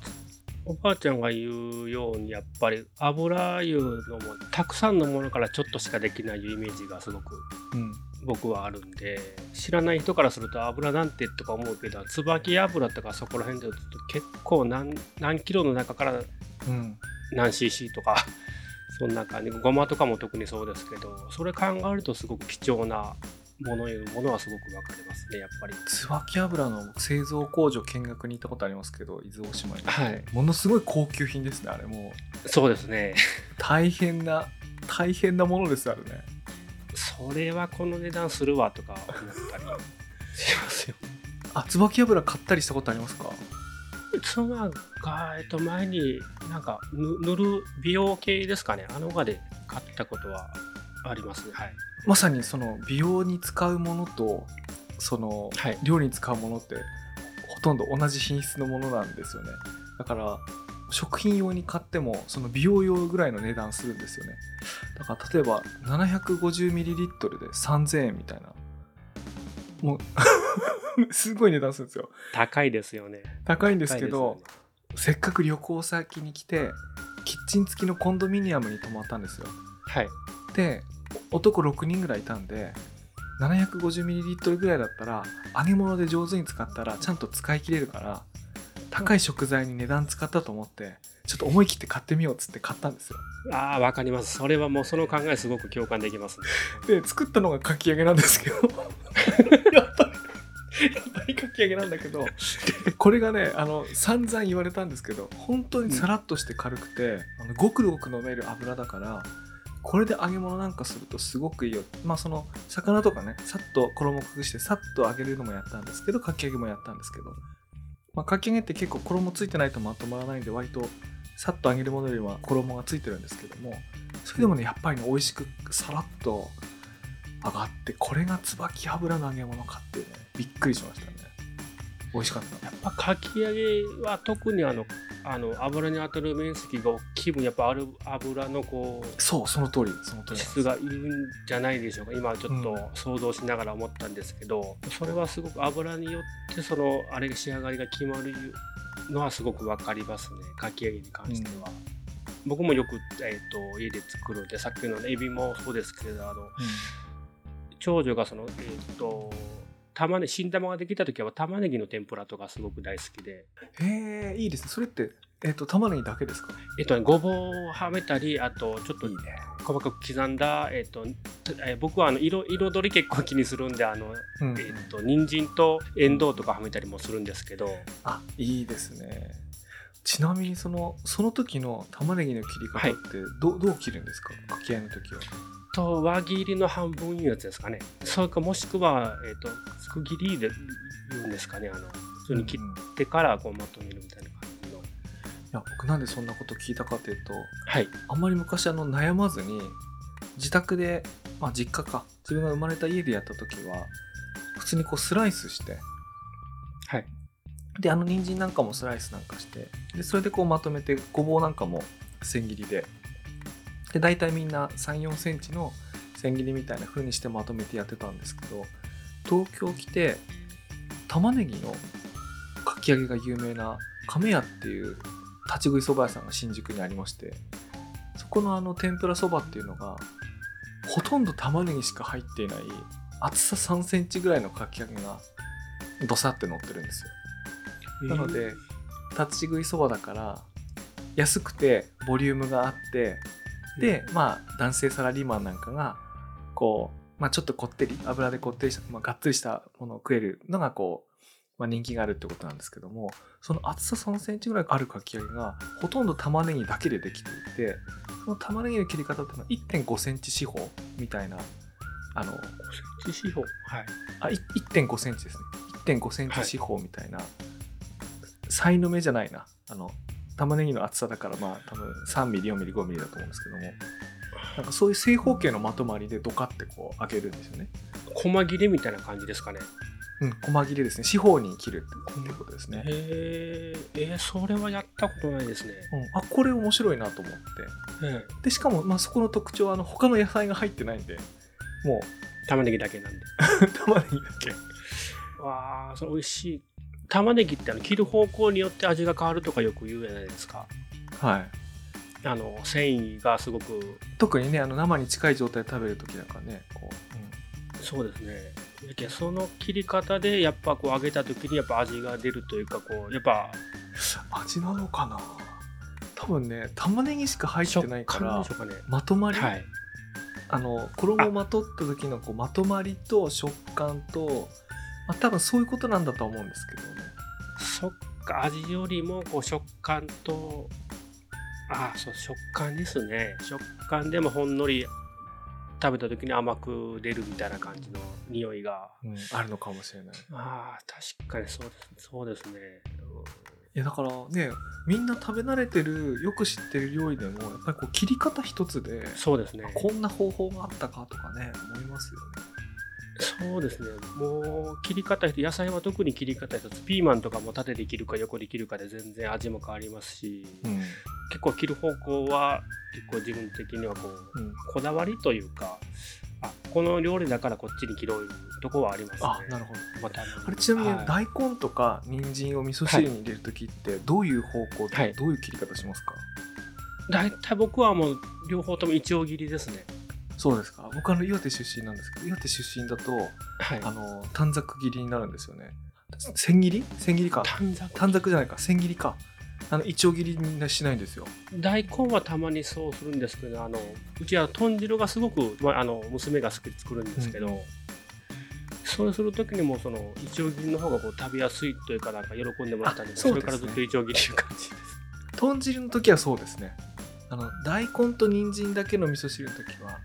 おばあちゃんが言うようにやっぱり油いうのもたくさんのものからちょっとしかできないイメージがすごくうん僕はあるんで知らない人からすると油なんてとか思うけど椿油とかそこら辺で結構何何キロの中からうん。何 cc とか そんな感じ。ごまとかも特にそうですけどそれ考えるとすごく貴重なものいうものはすごく分かりますねやっぱり。椿油の製造工場見学に行ったことありますけど伊豆大島に、はい。ものすごい高級品ですねあれもう。そうですね。大変な大変なものですあれねそれはこの値段するわとか思ったりしますよ。あ椿油買ったりしたことありますか？妻が、えっと、前になんかぬ塗る美容系ですかね。あの場で買ったことはありますね。はい。まさにその美容に使うものとそのはい。料理に使うものってほとんど同じ品質のものなんですよね。だから食品用に買ってもその美容用ぐらいの値段するんですよね。だから例えば 750ml で3000円みたいな。もう すごい値段するんですよ。高いですよね。高いんですけどね。せっかく旅行先に来てキッチン付きのコンドミニアムに泊まったんですよ。はい。で男6人ぐらいいたんで 750ml ぐらいだったら揚げ物で上手に使ったらちゃんと使い切れるから高い食材に値段使ったと思ってちょっと思い切って買ってみようっつって買ったんですよ。ああ、わかります。それはもうその考えすごく共感できますね。で作ったのがかき揚げなんですけど。やっぱり大かき揚げなんだけど。これがねあの散々言われたんですけど本当にさらっとして軽くて、あのごくごく飲める油だからこれで揚げ物なんかするとすごくいいよ。まあその魚とかねさっと衣をくしてさっと揚げるのもやったんですけどかき揚げもやったんですけど、まあ、かき揚げって結構衣ついてないとまとまらないんで割とさっと揚げるものよりは衣がついてるんですけどもそれでもねやっぱりね美味しくさらっと上がってこれが椿油の揚げ物かってねびっくりしましたね。美味しかった。やっぱかき揚げは特にあのあの油に当たる面積が大きい分やっぱある油のこうそうその通りその通り質がいるんじゃないでしょうか。今ちょっと想像しながら思ったんですけど、うん、それはすごく油によってそのあれが仕上がりが決まるのはすごく分かりますね。かき揚げに関しては。うん。僕もよく、えーと、家で作るんでさっきの、ね、エビもそうですけどあの、うん、長女がその、えーと、玉ね新玉ができた時は玉ねぎの天ぷらとかすごく大好きで。へえいいですね。それって、えーと、玉ねぎだけですか？えっ、ー、と、ね、ごぼうをはめたりあとちょっと細かく刻んだ、えーとえー、僕はあの色彩り結構気にするんであの、うんうん、えー、と人参とエンドウとかはめたりもするんですけど。あいいですね。ちなみにそのその時の玉ねぎの切り方ってどはい、どう切るんですか？かき揚げの時は。と輪切りの半分いうやつですかね。それかもしくは、えーと、く切りで言うんですかねあの普通に切ってからこうまとめるみたいな感じの。いや僕なんでそんなこと聞いたかというと、はい、あんまり昔あの悩まずに自宅で、まあ、実家か自分が生まれた家でやった時は普通にこうスライスして、はい、であの人参なんかもスライスなんかしてでそれでこうまとめてごぼうなんかも千切りでで大体みんな3 4センチの千切りみたいな風にしてまとめてやってたんですけど東京来て玉ねぎのかき揚げが有名な亀屋っていう立ち食いそば屋さんが新宿にありましてそこのあの天ぷらそばっていうのがほとんど玉ねぎしか入っていない厚さ3センチぐらいのかき揚げがドサって乗ってるんですよ。なので立ち食いそばだから安くてボリュームがあってでまあ男性サラリーマンなんかがこう、まあ、ちょっとこってり油でこってりした、まあ、がっつりしたものを食えるのがこう、まあ、人気があるってことなんですけどもその厚さ3センチぐらいあるかき揚げがほとんど玉ねぎだけでできていてその玉ねぎの切り方っていうのは1.5センチ四方みたいなあの5センチ四方？はい。あ1.5センチですね。1.5センチ四方みたいな、はい。さいの目じゃないな。あの玉ねぎの厚さだからまあ多分3ミリ4ミリ5ミリだと思うんですけども。なんかそういう正方形のまとまりでドカってこう開けるんですよね。細切れみたいな感じですかね。うん細切れですね。四方に切るってことですね。へえー、それはやったことないですね、うん、あこれ面白いなと思って、でしかもまあそこの特徴はあの他の野菜が入ってないんでもう。玉ねぎだけなんで。玉ねぎだけ。わあそれ美味しい玉ねぎってあの切る方向によって味が変わるとかよく言うじゃないですか。はい。あの繊維がすごく。特にねあの生に近い状態で食べる時なんかねこう、うん、そうですね。その切り方でやっぱこう揚げた時にやっぱ味が出るというかこうやっぱ味なのかな？多分ね玉ねぎしか入ってないから、ね、まとまり、はい、あの衣をまとった時のこうまとまりと食感とまあ、多分そういうことなんだと思うんですけどね。そっか、味よりもこう食感と、ああ、そう、食感ですね。食感でもほんのり食べた時に甘く出るみたいな感じの匂いが、うん、あるのかもしれない。ああ、確かにそうですそうですね。いやだからねみんな食べ慣れてるよく知ってる料理でもやっぱりこう切り方一つでそうですねこんな方法があったかとかね思いますよね。そうですね。もう切り方、野菜は特に切り方一つ、ピーマンとかも縦で切るか横で切るかで全然味も変わりますし、うん、結構切る方向は結構自分的にはこう、うん、こだわりというか、あこの料理だからこっちに切ろうとこはありますね。あなるほど。またあれちなみに大根とか人参を味噌汁に入れる時ってどういう方向で、どういう切り方しますか、大体僕はもう両方ともいちょう切りですね。そうですか。僕あの岩手出身なんですけど岩手出身だと、はい、あの短冊切りになるんですよね。千切り？千切りか。短冊じゃないか。千切りか。あのいちょう切りにしないんですよ。大根はたまにそうするんですけどあのうちは豚汁がすごく、まあ、あの娘が好きで作るんですけど、うん、そうする時にもそのいちょう切りの方がこう食べやすいというかなんか喜んでもらったんでそね。れからずっといちょう切りいう感じです。豚汁の時はそうですね。あの大根と人参だけの味噌汁の時は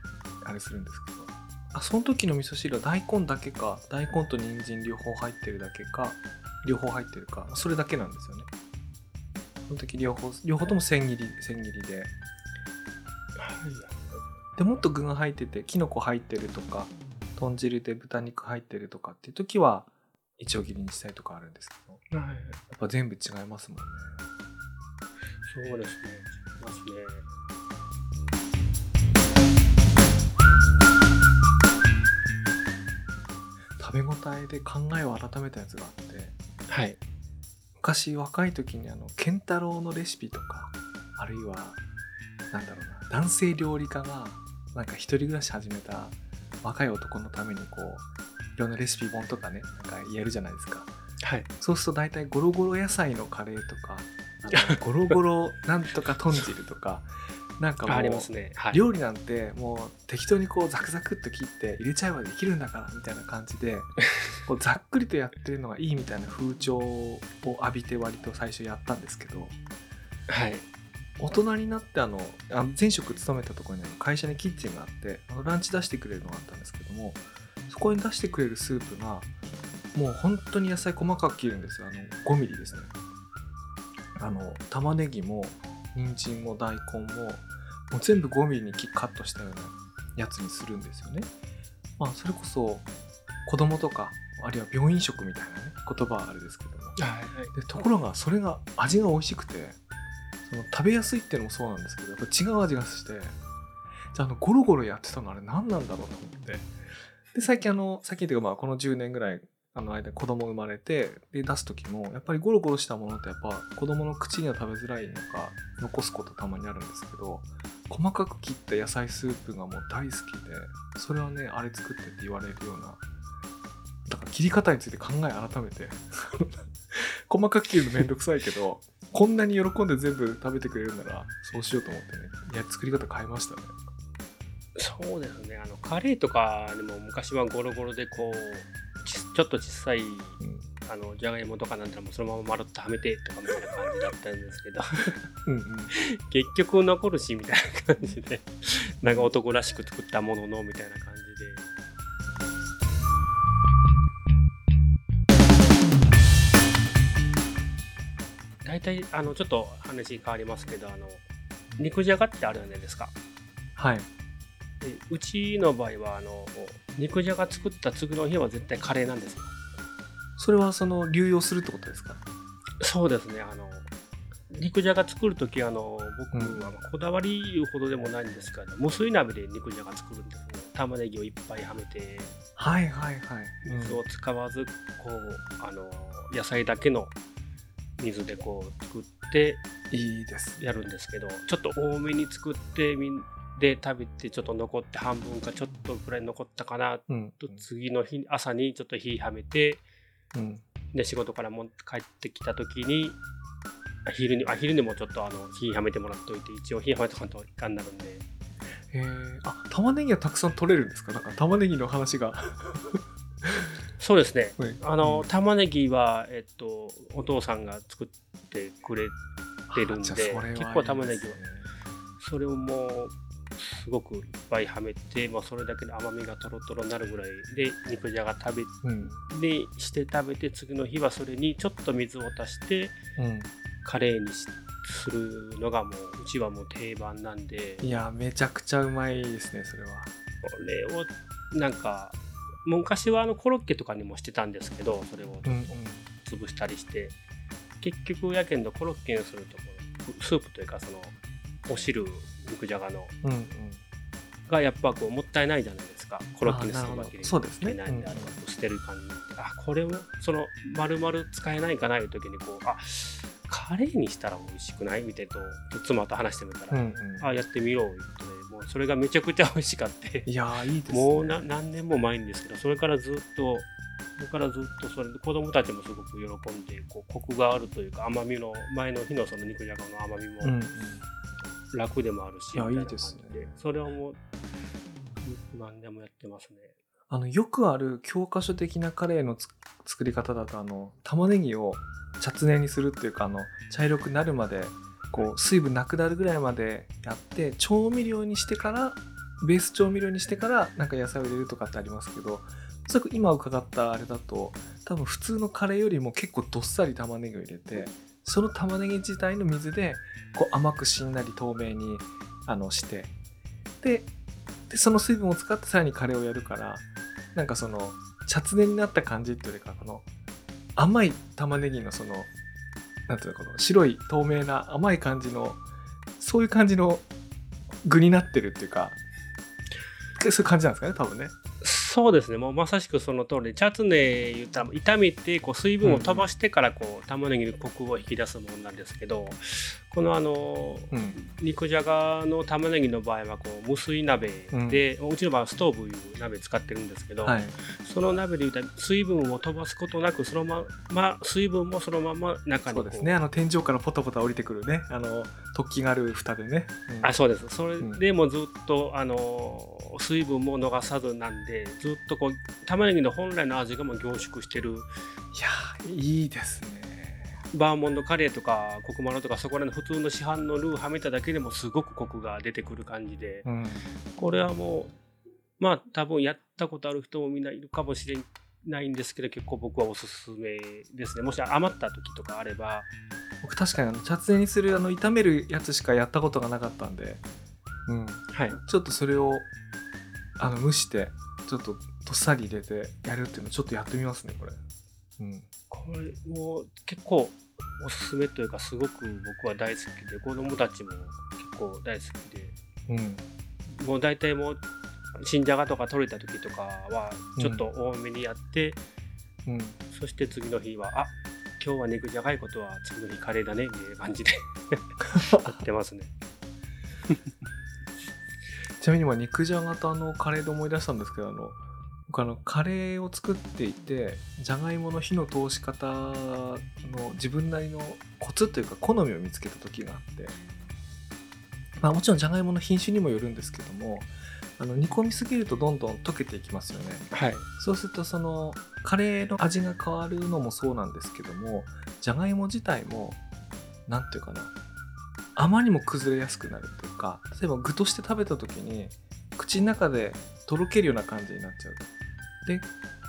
あれするんですけど。あその時の味噌汁は大根だけか大根と人参両方入ってるだけか両方入ってるかそれだけなんですよね。その時両方両方とも千切り千切りで。でもっと具が入っててきのこ入ってるとか豚汁で豚肉入ってるとかっていう時はいちょう切りにしたりとかあるんですけど。やはい、っぱ全部違いますもんね。そうですね。違いますね。食べ応えで考えを改めたやつがあってはい。昔若い時にあの健太郎のレシピとかあるいはなんだろうな男性料理家がなんか一人暮らし始めた若い男のためにこういろんなレシピ本とかねなんか言えるじゃないですかはい。そうすると大体ゴロゴロ野菜のカレーとか ゴロゴロなんとか豚汁とかなんかもあありうますね。はい。料理なんてもう適当にこうザクザクっと切って入れちゃえばできるんだからみたいな感じで こうざっくりとやってるのがいいみたいな風潮を浴びて割と最初やったんですけどはい。大人になってあのあの前職勤めたところにあの会社にキッチンがあってあのランチ出してくれるのがあったんですけどもそこに出してくれるスープがもう本当に野菜細かく切るんですよあの5ミリですねあの玉ねぎも人参も大根ももう全部5ミリにカットしたようなやつにするんですよね。まあそれこそ子供とかあるいは病院食みたいなね言葉はあれですけども。はい。でところがそれが味が美味しくてその食べやすいっていうのもそうなんですけどやっぱ違う味がしてじゃああのゴロゴロやってたのあれ何なんだろうと思って。で最近あの最近というかまあこの10年ぐらいあの間子供生まれてで出す時もやっぱりゴロゴロしたものってやっぱ子供の口には食べづらいのか残すことたまにあるんですけど細かく切った野菜スープがもう大好きでそれはねあれ作ってって言われるようなだから切り方について考え改めて 細かく切るのめんどくさいけどこんなに喜んで全部食べてくれるならそうしようと思ってねいや作り方変えましたね。そうですね。あのカレーとかでも昔はゴロゴロでこうちちょっと小さいうんあのじゃがいもとかなんたらもうそのまままるっとはめてとかみたいな感じだったんですけど。うんうん。結局残るしみたいな感じで なんか男らしく作ったもののみたいな感じで。大体あのちょっと話変わりますけどあの肉じゃがってあるじゃないですか。はい。でうちの場合はあの肉じゃが作った次の日は絶対カレーなんですよ。それはその流用するってことですか？そうですねあの肉じゃが作る時あの僕うんはまあこだわりいうほどでもないんですけど無水鍋で肉じゃが作るんですね玉ねぎをいっぱいはめてはいはいはい、水を使わずこうあの野菜だけの水でこう作っていいですやるんですけどちょっと多めに作ってみんで食べてちょっと残って半分かちょっとくらい残ったかなうん。と次の日朝にちょっと火はめてうん。で仕事からも帰ってきた時にあ昼にあ昼にもちょっとあの火はめてもらっておいて一応火はめとかんといかんなるんで。えー、あ玉ねぎはたくさん取れるんですか？なんか玉ねぎの話が。そうですね。はい。あの玉ねぎはえっとお父さんが作ってくれてるんであじゃあそれはいい結構玉ねぎをですねそれをもうすごくいっぱいはめて、まあ、それだけで甘みがとろとろになるぐらいで肉じゃが食うん。べでして食べて次の日はそれにちょっと水を足してうん。カレーにしするのがもううちはもう定番なんで。いやめちゃくちゃうまいですねそれは。これをなんか昔はあのコロッケとかにもしてたんですけどそれをうんうん。潰したりして、結局やけんどコロッケにするとスープというかそのお汁肉じゃがの。うんうん。がやっぱこうもったいないじゃないですか。コロッケにするわけにいけないんでうんあれはこう捨てる感じってあこれをその丸々使えないかないう時にこうあカレーにしたら美味しくないみたいなと妻と話してみたら、うんうん。あやってみろいうことでもうそれがめちゃくちゃ美味しかって。いやーいいですね。もうな何年も前にですけどそれからずっとそれからずっとそれで子供たちもすごく喜んでこうコクがあるというか甘みの前の日のその肉じゃがの甘みも楽でもあるし、いやいいですねそれをもう何でもやってますね。あのよくある教科書的なカレーのつ作り方だとあの玉ねぎをチャツネにするっていうかあの茶色くなるまでこう水分なくなるぐらいまでやって調味料にしてからベース調味料にしてからなんか野菜を入れるとかってありますけどおそらく今伺ったあれだと多分普通のカレーよりも結構どっさり玉ねぎを入れてその玉ねぎ自体の水でこう甘くしんなり透明にあのしてででその水分を使ってさらにカレーをやるからなんかそのチャツネになった感じっていうよりかこの甘い玉ねぎのそのなんていうのこの白い透明な甘い感じのそういう感じの具になってるっていうかそういう感じなんですかね多分ね。そうですね。もうまさしくその通りでチャツネ言ったら炒めてこう水分を飛ばしてからこう玉ねぎのコクを引き出すものなんですけどこのあのうん。肉じゃがの玉ねぎの場合はこう無水鍋で、うちの場合はストーブいう鍋使ってるんですけど、はい。その鍋で言うたら水分を飛ばすことなくそのまま水分もそのまま中にこそうですね。あの天井からポタポタ降りてくるね。あの突起がある蓋でね、うん。あそうです。それでもずっと、あの水分も逃さずなんでずっとこう玉ねぎの本来の味がもう凝縮してる。いやーいいですね。バーモンドカレーとかコクマロとかそこらの普通の市販のルーはめただけでもすごくコクが出てくる感じで。うん。これはもうまあ多分やったことある人もみんないるかもしれないんですけど結構僕はおすすめですね。もし余った時とかあれば。僕確かにあのチャツネにするあの炒めるやつしかやったことがなかったんで、うん、はい。ちょっとそれをあの蒸してちょっとどっさり入れてやるっていうのちょっとやってみますねこれ、うん、これもう結構おすすめというかすごく僕は大好きで子供たちも結構大好きで。うん、もう大体もう新じゃがとか取れた時とかはちょっと多めにやって、うん、そして次の日はあ今日は肉じゃがいことは次の日カレーだねみたいな感じで やってますね。ちなみに今肉じゃがとあのカレーで思い出したんですけどあの僕あのカレーを作っていてじゃがいもの火の通し方の自分なりのコツというか好みを見つけた時があってまあもちろんじゃがいもの品種にもよるんですけどもあの煮込みすぎるとどんどん溶けていきますよね。はい。そうするとそのカレーの味が変わるのもそうなんですけどもじゃがいも自体も何ていうかなあまりにも崩れやすくなるっていうか例えば具として食べた時に口の中でとろけるような感じになっちゃう。で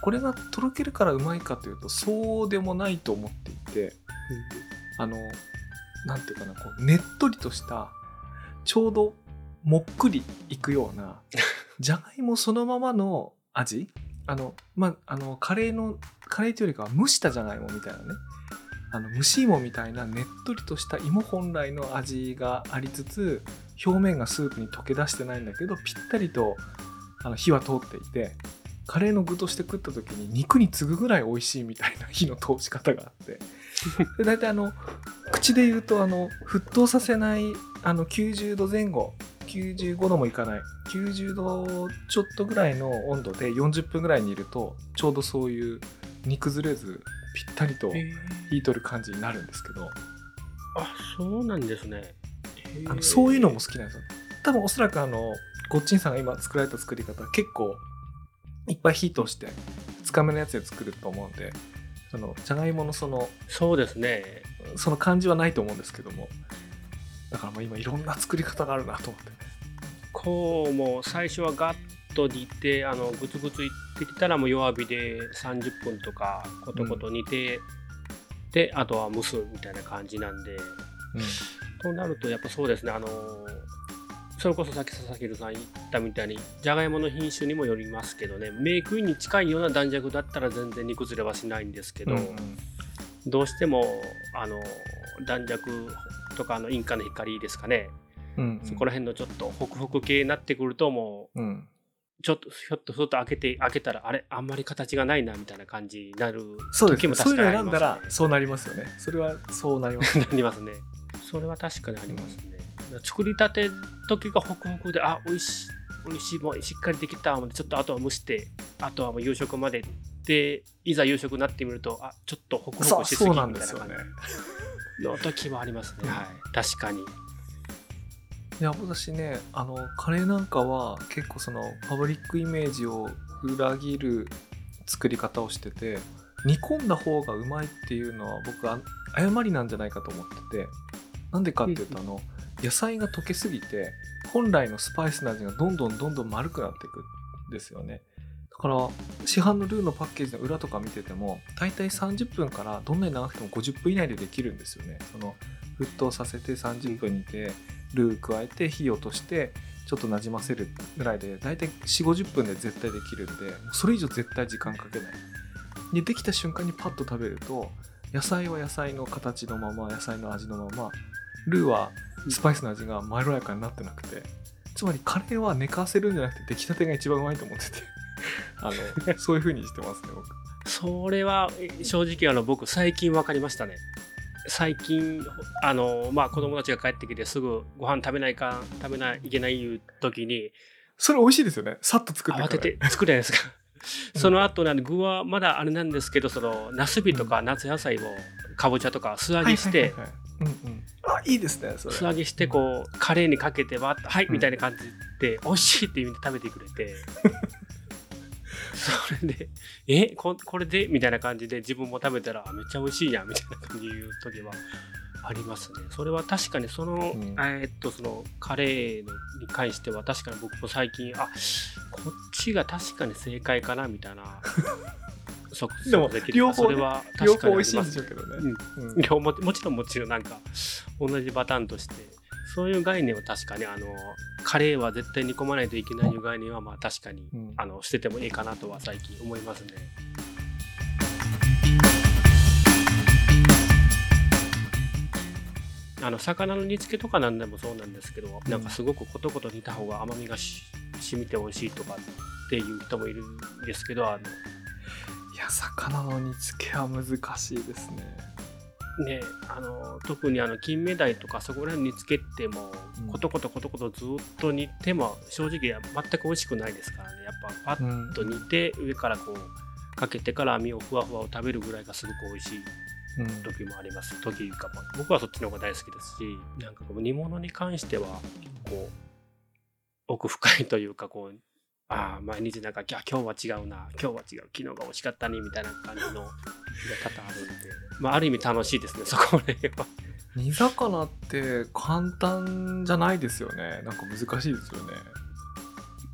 これがとろけるからうまいかというとそうでもないと思っていてあの何ていうかなこうねっとりとしたちょうどもっくりいくような じゃがいもそのままの味？あのまああのカレーのカレーというよりかは蒸したじゃがいもみたいなね。あの蒸し芋みたいなねっとりとした芋本来の味がありつつ表面がスープに溶け出してないんだけどぴったりとあの火は通っていてカレーの具として食った時に肉に次ぐぐらい美味しいみたいな火の通し方があって。で大体あの口で言うとあの沸騰させないあの90度前後95度もいかない。90度ちょっとぐらいの温度で40分ぐらいにいるとちょうどそういう煮崩れずぴったりと火取る感じになるんですけど。あそうなんですね。あのそういうのも好きなんですよ。多分おそらくあのごっちんさんが今作られた作り方結構いっぱい火通して2日目のやつで作ると思うんでそのじゃがいものそのそうですね。その感じはないと思うんですけどもだからもう今いろんな作り方があるなと思って。ねこうもう最初はガッと煮てあのグツグツいってきたらもう弱火で30分とかコトコト煮て、であとは蒸すみたいな感じなんで。となるとやっぱそうですね。あのそれこそさっき佐々木さん言ったみたいにじゃがいもの品種にもよりますけどね。メイクインに近いような弾力だったら全然煮崩れはしないんですけど、うんうん。どうしてもあの弾力とかあのインカの光ですかね、うんうん。そこら辺のちょっとホクホク系になってくるともううん。ちょっとひょっとひょっと開けて開けたらあれあんまり形がないなみたいな感じになる時もねそういう確かにありますの選んだらね。そうなりますよね。それはそうなります。なりますね。それは確かにありますね。作りたて時がホクホクであ美味しい美味しいもうしっかりできたちょっとあとは蒸してあとはもう夕食まででいざ夕食になってみるとあちょっとホクホそうクしすぎそうなみたいな感んですよね。じの時もありますね。はい、確かに。いや私ねあのカレーなんかは結構そのパブリックイメージを裏切る作り方をしてて煮込んだ方がうまいっていうのは僕は誤りなんじゃないかと思っててなんでかっていうとあの野菜が溶けすぎて本来のスパイスの味がどんどんどんどん丸くなっていくんですよねだから市販のルーのパッケージの裏とか見てても大体30分からどんなに長くても50分以内でできるんですよね。その沸騰させて30分煮てルー加えて火を落としてちょっとなじませるぐらいで大体4 5 0分で絶対できるんでそれ以上絶対時間かけない。でできた瞬間にパッと食べると野菜は野菜の形のまま野菜の味のままルーはスパイスの味がまろやかになってなくてつまりカレーは寝かせるんじゃなくて出来たてが一番うまいと思ってて。あの そういう風にしてますね僕。それはえ正直あの僕最近分かりましたね。最近あのまあ子供たちが帰ってきてすぐご飯食べないか食べないいけないいう時にそれ美味しいですよね。さっと作って慌から。てて作るじゃないですか。うん。その後なんで具はまだあれなんですけどそのナスビとか夏野菜をかぼちゃとか素揚げして、あいいですねそれ。素揚げしてこうカレーにかけてわはいうんみたいな感じで美味しいって意味で食べてくれて それでえここれで？みたいな感じで自分も食べたらあめっちゃ美味しいやん。みたいな感じで言う時はありますね。それは確かにその、うん。えーっとそのカレーのに関しては確かに僕も最近あこっちが確かに正解かなみたいな。そでもそうきる両方ねそれは両確かにあ方美味しいんでしょうけどね、うん。うん。両ももちろんもちろんなんか同じパターンとしてそういう概念は確かにあのカレーは絶対煮込まないといけないいう概念はまあ確かに、うん。あの捨ててもいいかなとは最近思いますね。あの魚の煮付けとかなんでもそうなんですけど、うん。なんかすごくコトコト煮た方が甘みがし染みて美味しいとかっていう人もいるんですけどあのいや魚の煮付けは難しいですねねあの特にあの金目鯛とかそこら辺煮つけてもうん。コトコトコトコトずっと煮ても正直全く美味しくないですからね。やっぱパッと煮て上からこうかけてから網をふわふわを食べるぐらいがすごく美味しいうん。時もあります。時かも僕はそっちの方が大好きですしなんかこう煮物に関してはこう奥深いというかこうああ毎日なんか今日は違うな。今日は違う。昨日が美味しかったねみたいな感じの入れ方あるんで、まあ、ある意味楽しいですねそこら辺は。煮魚って簡単じゃないですよね。なんか難しいですよね。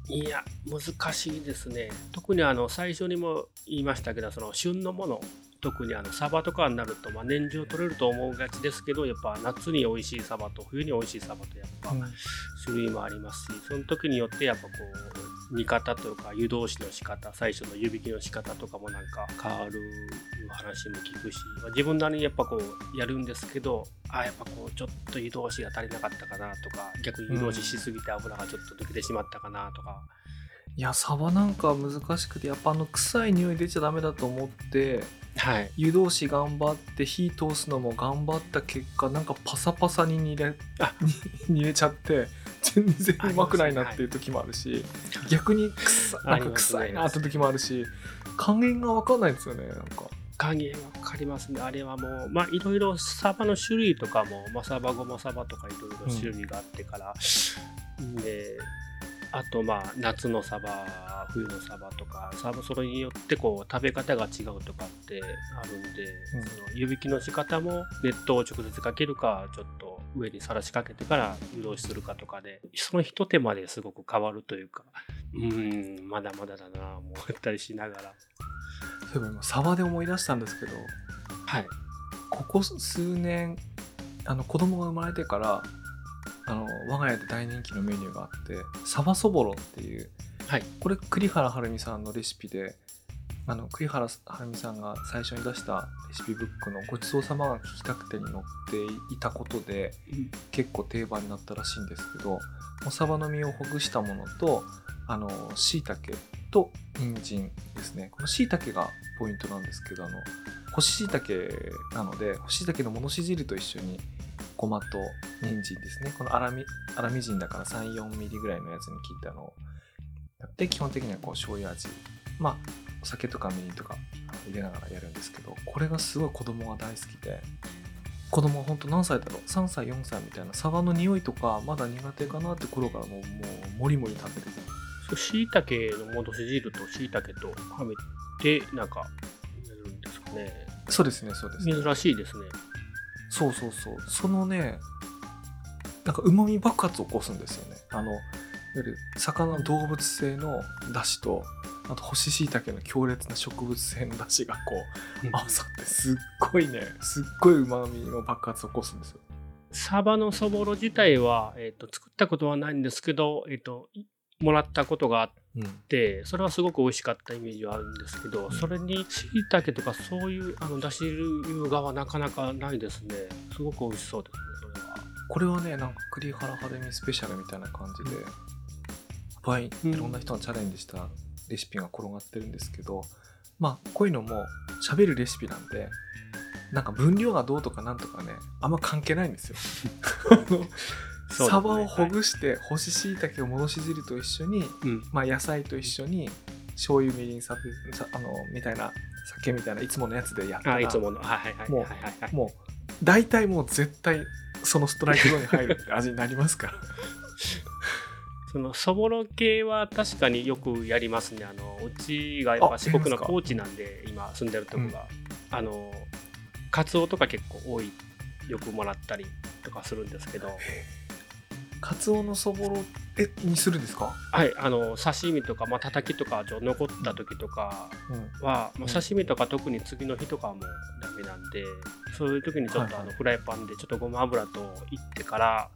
いや難しいですね。特にあの最初にも言いましたけどその旬のもの特にあのサバとかになると、まあ、年中取れると思うがちですけどやっぱ夏に美味しいサバと冬に美味しいサバとやっぱ種類もありますしその時によってやっぱこう煮方というか湯通しの仕方最初の湯引きの仕方とかもなんか変わる話も聞くし、まあ自分なりにやっぱこうやるんですけどあやっぱこうちょっと湯通しが足りなかったかなとか逆に湯通ししすぎて油がちょっと抜けてしまったかなとか。いやサバなんか難しくてやっぱあの臭い匂い出ちゃダメだと思ってはい、湯通し頑張って火通すのも頑張った結果なんかパサパサに煮れあ 煮れちゃって全然うまくないなっていう時もあるし逆に臭あなんか臭いなって時もあるし。加減が分かんないんですよねなんか。加減わかりますね。あれはもう、まあいろいろサバの種類とかも、まあ、サバゴマサバとかいろいろ種類があってから、で、あとまあ夏のサバ、冬のサバとか、サバそれによってこう食べ方が違うとかってあるんで、うん。その湯引きの仕方も熱湯を直接かけるか、ちょっと上にさらしかけてから湯通しするかとかで、その一手間ですごく変わるというか、うーん、まだまだだな、思ったりしながら。そういえば今サバで思い出したんですけどはい。ここ数年あの子供が生まれてからあの我が家で大人気のメニューがあってサバそぼろっていう、はいこれ栗原はるみさんのレシピであの栗原はるみさんが最初に出したレシピブックの「ごちそうさまが聞きたくて」に載っていたことで結構定番になったらしいんですけどおサバの身をほぐしたものとあの椎茸と人参ですね。この椎茸がポイントなんですけどあの干し椎茸なので干し椎茸の戻し汁と一緒にごまと人参ですね。この粗み粗みじんだから34ミリぐらいのやつに切ったのをやって基本的にはこう醤油味。まあお酒とかみりんとか入れながらやるんですけどこれがすごい子供が大好きで子供は本当何歳だろう？3歳4歳みたいなサバの匂いとかまだ苦手かなって頃からもうもうもりもり食べてて。しいたけの戻し汁としいたけとはめてなんかやるんですかね。そうですねそうですね。珍しいですね。そうそうそう。そのねなんかうまみ爆発を起こすんですよね。あのいわゆる魚の動物性の出汁とあと干し椎茸の強烈な植物性の出汁がこう合わさってすっごいねすっごいうまみの爆発を起こすんですよ。サバのそぼろ自体は、えーと、作ったことはないんですけど、えーと、もらったことがあってそれはすごく美味しかったイメージはあるんですけど、うん、それにしいたけとかそういうあのだし流がはなかなかないですね。すごく美味しそうですねそれは。これはねなんか栗原はるみスペシャルみたいな感じで、いっぱいいろんな人がチャレンジしたレシピが転がってるんですけど、まあこういうのも喋るレシピなんでなんか分量がどうとかなんとかねあんま関係ないんですよ。サバをほぐして、干し椎茸を戻し汁と一緒に、うん、まあ、野菜と一緒に醤油みりんさあのみたいな酒みたいないつものやつでやったらいつもの。はいはいはい。もうもう大体もう絶対そのストライクゾーンに入るって味になりますからそのそぼろ系は確かによくやりますね。あのうちがやっぱ四国の高知なんで今住んでるとこが、うん、あのカツオとか結構多いよくもらったりとかするんですけど。カツオのそぼろえにするんですか？はいあの刺身とか、まあ、たたきとか残った時とかは、うん、まあ、刺身とか特に次の日とかはもうダメなんで、そういう時にちょっとあのフライパンでちょっとごま油といってから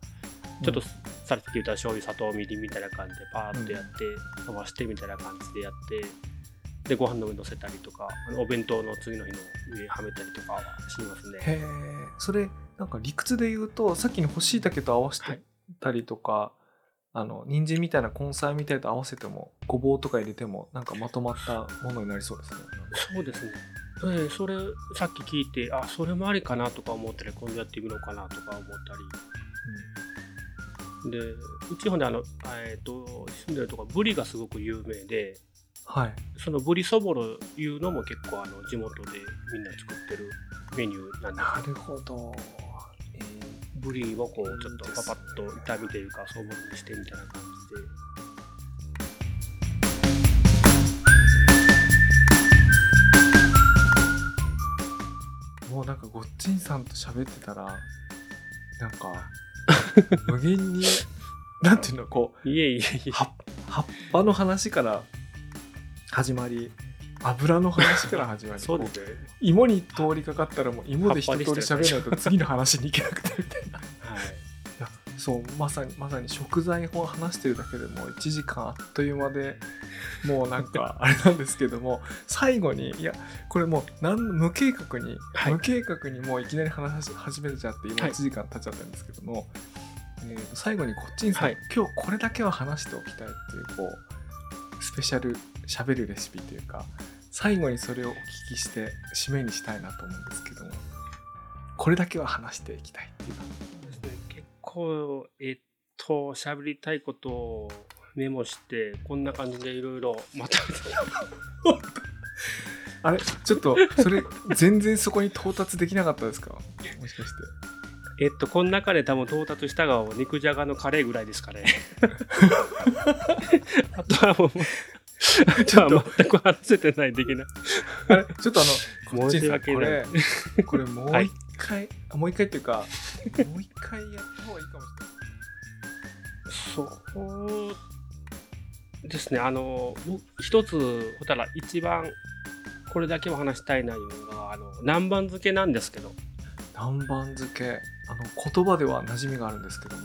ちょっとさっき言った醤油砂糖みりんみたいな感じでパーッとやって飛ばしてみたいな感じでやってでご飯の上乗せたりとかお弁当の次の日の上はめたりとかはしますね。へえそれなんか理屈で言うとさっきの干し椎茸と合わせてたりとか、はい、あの人参みたいな根菜みたいと合わせてもごぼうとか入れてもなんかまとまったものになりそうですね。そうですね。えー、それさっき聞いてあそれもありかなとか思ったり今度やってみようかなとか思ったり、うん、でうちほんであの、えーと、住んでるとこブリがすごく有名で、はい、そのブリそぼろいうのも結構あの地元でみんな作ってるメニューなんですなるほど。ブリをこうちょっとパパッと炒めというかそぼろにしてみたいな感じで。もうなんかごっちんさんと喋ってたらなんか 無限になんていうのこういえいえ葉っぱの話から始まり油の話から始まりそうで芋に通りかかったらもう芋で一通り喋らないと次の話に行けなくてみたいな、そうまさにまさに食材を話してるだけでも1時間あっという間でもうなんか あれなんですけども最後にいやこれもうなん無計画に、はい、無計画にもういきなり話し始めちゃって今1時間経っちゃったんですけども、はい、えー、と最後にこっちにさ、はい、今日これだけは話しておきたいっていうこうスペシャルしゃべるレシピというか最後にそれをお聞きして締めにしたいなと思うんですけどもこれだけは話していきたいっていう。ですね結構えっと喋りたいことをメモしてこんな感じでいろいろまた あれちょっとそれ全然そこに到達できなかったですか？もしかしてえっとこの中で多分到達したが肉じゃがのカレーぐらいですかね あとはもうちょっと全く話せてない的な。あれちょっとあの、申し訳ない。これ、これもう一回、はい、もう一回っていうか、もう一回やった方がいいかもしれない。そうですね、あの、一つ、ほたら一番これだけは話したい内容が、あの南蛮漬けなんですけど。南蛮漬け、あの言葉では馴染みがあるんですけども。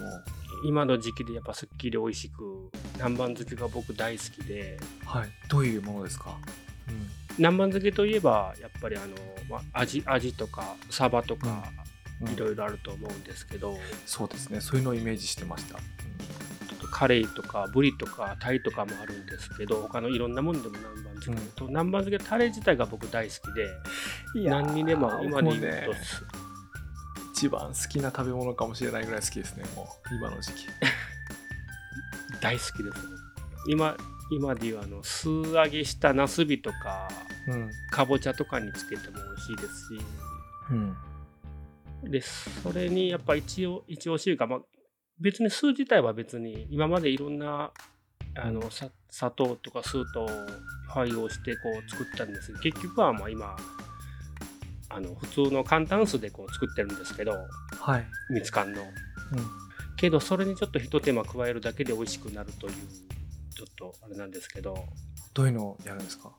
今の時期でやっぱすっきり美味しく南蛮漬けが僕大好きではいどういうものですか、うん、南蛮漬けといえばやっぱりあの、まあ、味味とかサバとか、いろいろあると思うんですけど。そうですね。そういうのをイメージしてました、カレイとかブリとかタイとかもあるんですけど他のいろんなものでも南蛮漬けと、うん、南蛮漬けタレ自体が僕大好きで何にでも今で言うと一番好きな食べ物かもしれないぐらい好きですねもう今の時期。大好きです、今今でいうあの素揚げしたなすびとか、うん、かぼちゃとかにつけても美味しいですし、うん、でそれにやっぱ一応一応しいか、まあ、別に酢自体は別に今までいろんなあのさ砂糖とか酢と配合してこう作ったんですけど結局はまあ今あの普通の簡単酢でこう作ってるんですけどはい。蜜柑の。うん。けどそれにちょっとひと手間加えるだけで美味しくなるというちょっとあれなんですけど。どういうのをやるんですか？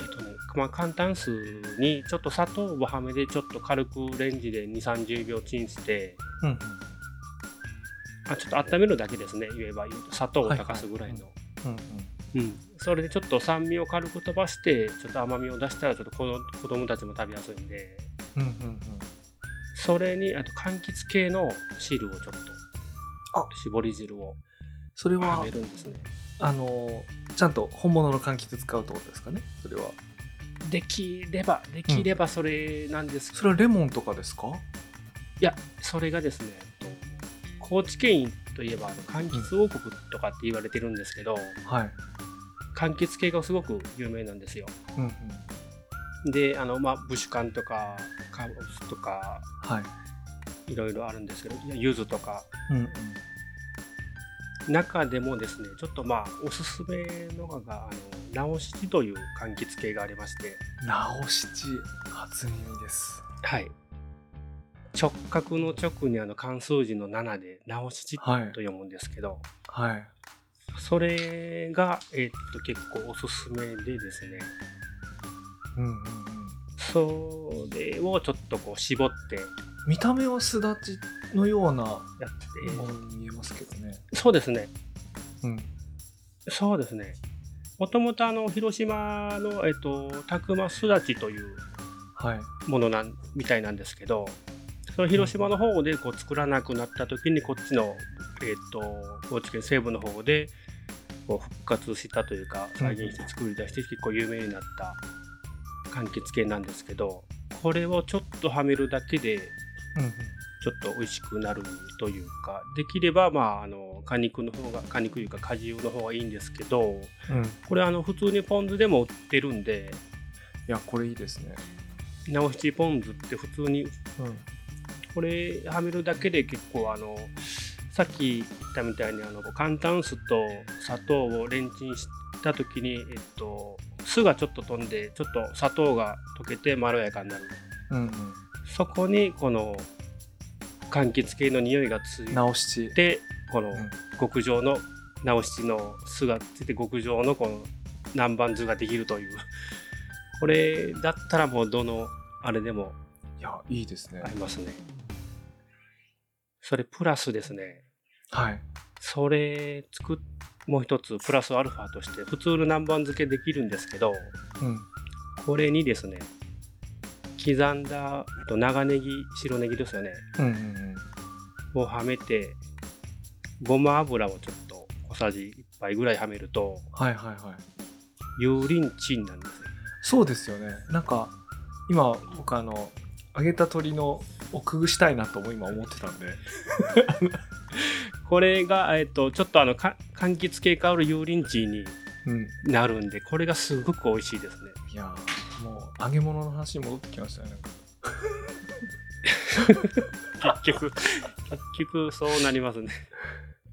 えっとねまあ簡単酢にちょっと砂糖をはめでちょっと軽くレンジで2 3 0秒チンして。うんうん。あちょっと温めるだけですね言えば言うと砂糖を溶かすぐらいの、うんそれでちょっと酸味を軽く飛ばしてちょっと甘みを出したらちょっとこの子供たちも食べやすいんで。うんうんうん。それにあと柑橘系の汁をちょっと。あ。絞り汁をそれははめ、るんですねあの、ちゃんと本物の柑橘使うってことですかね？それは。できればできればそれなんですけど、それはレモンとかですか？いやそれがですねえっと高知県といえばあの柑橘王国とかって言われてるんですけど、はい。柑橘系がすごく有名なんですようんうん。であのまあブシュカンとかカボスとかはい。いろいろあるんですけどいや柚子とかうんうん。中でもですねちょっとまあおすすめのがあの直七という柑橘系がありまして直七、初耳です。はい直角の直にあの漢数字の7で直七とはい。読むんですけど、はい。それが、えっと結構おすすめでですねうんうんうん。それをちょっとこう絞って見た目はすだちのようなやって、ものに見えますけどね。そうですねうん。そうですねもともとあの広島の、えっと、たくますだちというはい。ものなんみたいなんですけどその広島の方でこう作らなくなった時にこっちの、えっと高知県西部の方でこう復活したというか再現して作り出して結構有名になった柑橘系なんですけどこれをちょっとはめるだけで。ちょっと美味しくなるというかできればまああの果肉の方が果肉というか果汁の方がいいんですけどうん。いこれあの普通にポン酢でも売ってるんでや、これいいですね。直七ポン酢って普通にうん。これはめるだけで結構あのさっき言ったみたいにあの簡単酢と砂糖をレンチンした時に、えっと、酢がちょっと飛んでちょっと砂糖が溶けてまろやかになるうんうん。そこにこの柑橘系の匂いがつい。てこのうん極上の直七の酢がついて極上のこの南蛮酢ができるという これだったらもうどのあれでもいや、いいですねあ。りますねそれプラスですねはい。それ作っもう一つプラスアルファとして普通の南蛮漬けできるんですけどうん。これにですね刻んだと長ネギ白ネギですよねうんうんうん。をはめてごま油をちょっと小さじ1杯ぐらいはめるとはいはいはい。油淋鶏なんですよそうですよね。なんか、今、僕あの、揚げた鶏のをくぐしたいなとも今思ってたんで。これが、えっと、ちょっとあのか柑橘系香る油淋鶏にうん。なるんでこれがすごく美味しいですねいや揚げ物の話に戻ってきましたね。結局結局そうなりますね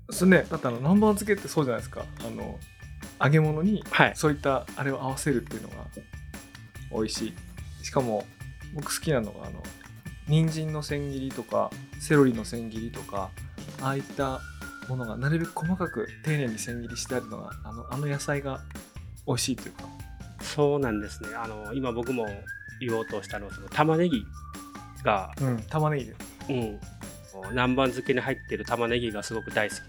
それね、だってあの南蛮漬けってそうじゃないですか。あの揚げ物にはいそういったあれを合わせるっていうのが美味しい。しかも僕好きなのがあの人参の千切りとかセロリの千切りとかああいったものがなるべく細かく丁寧に千切りしてあるのがあのあの野菜が美味しいというか。そうなんですね。あの今僕も言おうとしたのはその玉ねぎが、うん、玉ねぎで。うん、南蛮漬けに入ってる玉ねぎがすごく大好きで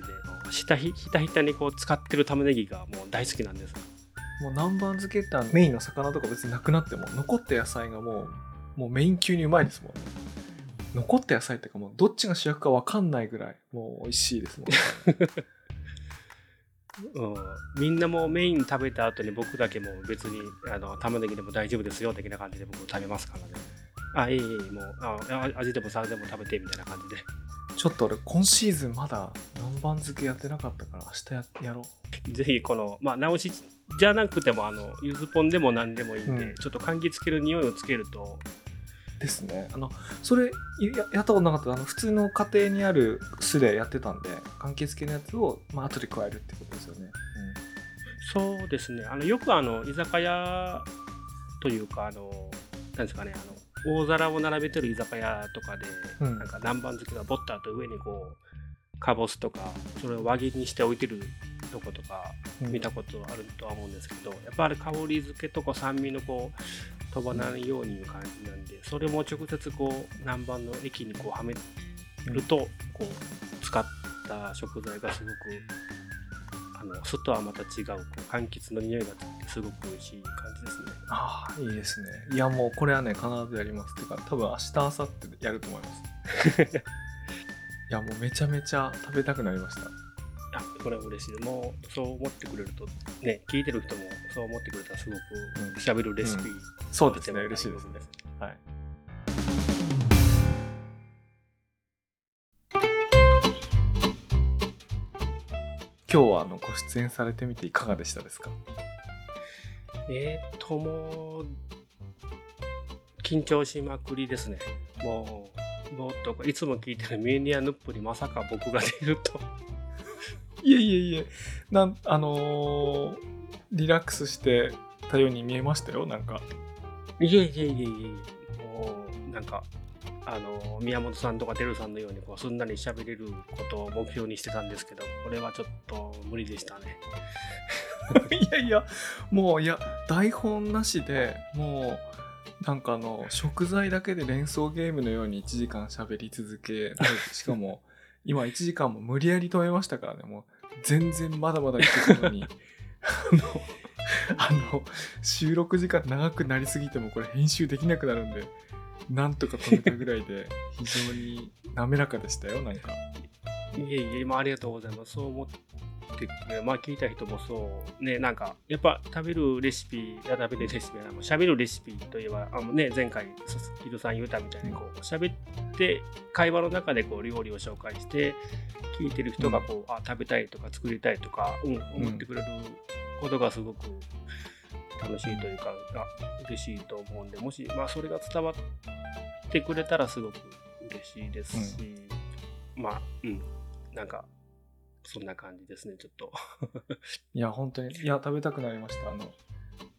ひたひひたひたにこう使ってる玉ねぎがもう大好きなんです。もう南蛮漬けってメインの魚とか別になくなっても残った野菜がもうもうメイン級にうまいですもん。ね残った野菜っていうかもうどっちが主役か分かんないぐらいもう美味しいですもん。ね うん、みんなもうメイン食べた後に僕だけもう別にあの玉ねぎでも大丈夫ですよ的な感じで僕食べますからね。あいいいいもうああ味でもさでも食べてみたいな感じで。ちょっと俺今シーズンまだ南蛮漬けやってなかったから明日ややろぜひこのまあ直しじゃなくてもあのゆずポンでも何でもいいんで、うん。ちょっと柑橘系の匂いをつけるとうですね。あのそれややったことなかった。あの普通の家庭にある酢でやってたんで柑橘系のやつを、まあ後で加えるってことですよね、そうですね。あのよくあの居酒屋というか、あのなんですかね、あの大皿を並べてる居酒屋とかで、うん。なんか南蛮漬けがボッターと上にこうかぼすとか、それを輪切りにして置いてるとことか見たことあるとは思うんですけど、やっぱあれ香り付けとか酸味のこう飛ばないようにいう感じなんで、それも直接こう南蛮の液にこうはめると、こう使った食材がすごくあの酢とはまた違うこう柑橘の匂いがすごく美味しい感じですね。ああいいですね。いやもうこれはね必ずやります。てか多分明日明後日やると思います。いやもうめちゃめちゃ食べたくなりましたあこれは嬉しい。もうそう思ってくれると、ね、聞いてる人もそう思ってくれたらすごうん。く喋るレシピ、そうですね。嬉しいですね。はい。今日はあのご出演されてみていかがでしたですか？えーっともう緊張しまくりですね。もうぼーっといつも聞いてるメディアヌップにまさか僕が出ると。いえいえいえ。なんあのーリラックスしてたように見えましたよなんか。いえいえいえいえ。もうなんかあの宮本さんとかてるさんのようにこうすんなり喋れることを目標にしてたんですけどこれはちょっと無理でしたね。いやいやもういや台本なしでもうなんかあの食材だけで連想ゲームのように1時間喋り続けしかも今1時間も無理やり止めましたからね。もう全然まだまだいけるのに。あのあの収録時間長くなりすぎてもこれ編集できなくなるんでなんとか止めたぐらいで非常に滑らかでしたよなんか。いえいえ、まあ、ありがとうございます。そう思ってくれ、まあ、聞いた人もそう、ね、なんか、やっぱ食べるレシピ、いや食べるレシピ、あの喋るレシピといえば、あのね、前回、ヒルさん言うたみたいに、こう、喋って、会話の中でこう料理を紹介して、聞いてる人がこう、あ、食べたいとか作りたいとか、うん、思ってくれることがすごく楽しいというか、あ嬉しいと思うんで、もし、まあ、それが伝わってくれたらすごく嬉しいですし、まあ、うん、なんか、そんな感じですね、ちょっと。いや、本当に、いや、食べたくなりました。あの、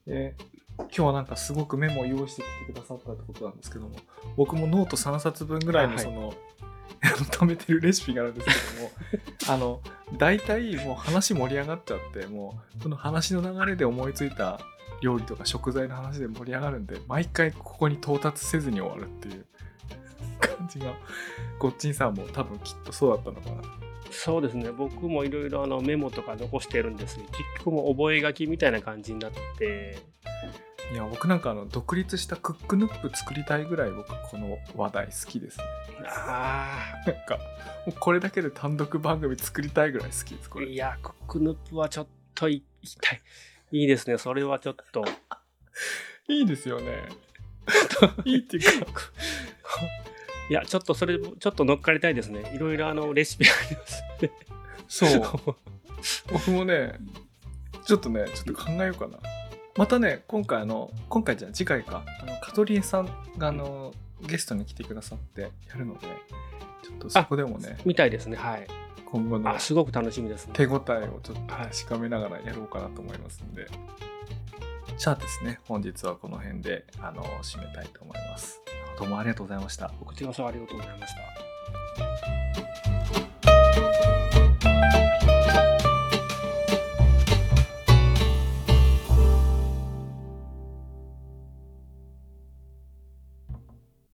で、今日はなんかすごくメモを用意してきてくださったってことなんですけども、僕もノート3冊分ぐらいのその、あの貯めてるレシピがあるんですけども、あの、大体もう話盛り上がっちゃって、もう、その話の流れで思いついた料理とか食材の話で盛り上がるんで、毎回ここに到達せずに終わるっていう感じが、ごっちんさんも多分きっとそうだったのかな。そうですね、僕もいろいろあのメモとか残してるんです。けど、結局もう覚書きみたいな感じになって、いや僕なんかあの独立したクックヌップ作りたいぐらい僕この話題好きですね。あなんかもうこれだけで単独番組作りたいぐらい好きですこあ、れ。いや、クックヌップはちょっとい痛い。いいですね、それはちょっと。いいですよね。いいっていうか いや、ちょっとそれ、ちょっと乗っかりたいですね。いろいろあのレシピありますね。そう 僕もねちょっとねちょっと考えようかなまたね今回あの今回じゃ次回かあのカトリエさんがあのゲストに来てくださってやるのでちょっとそこでもねみたいですね、はい。今後のあ、すごく楽しみですね。手応えをちょっと確かめながらやろうかなと思いますんで。じゃあですね、本日はこの辺であの締めたいと思います。どうもありがとうございました。お口がさそありがとうございました。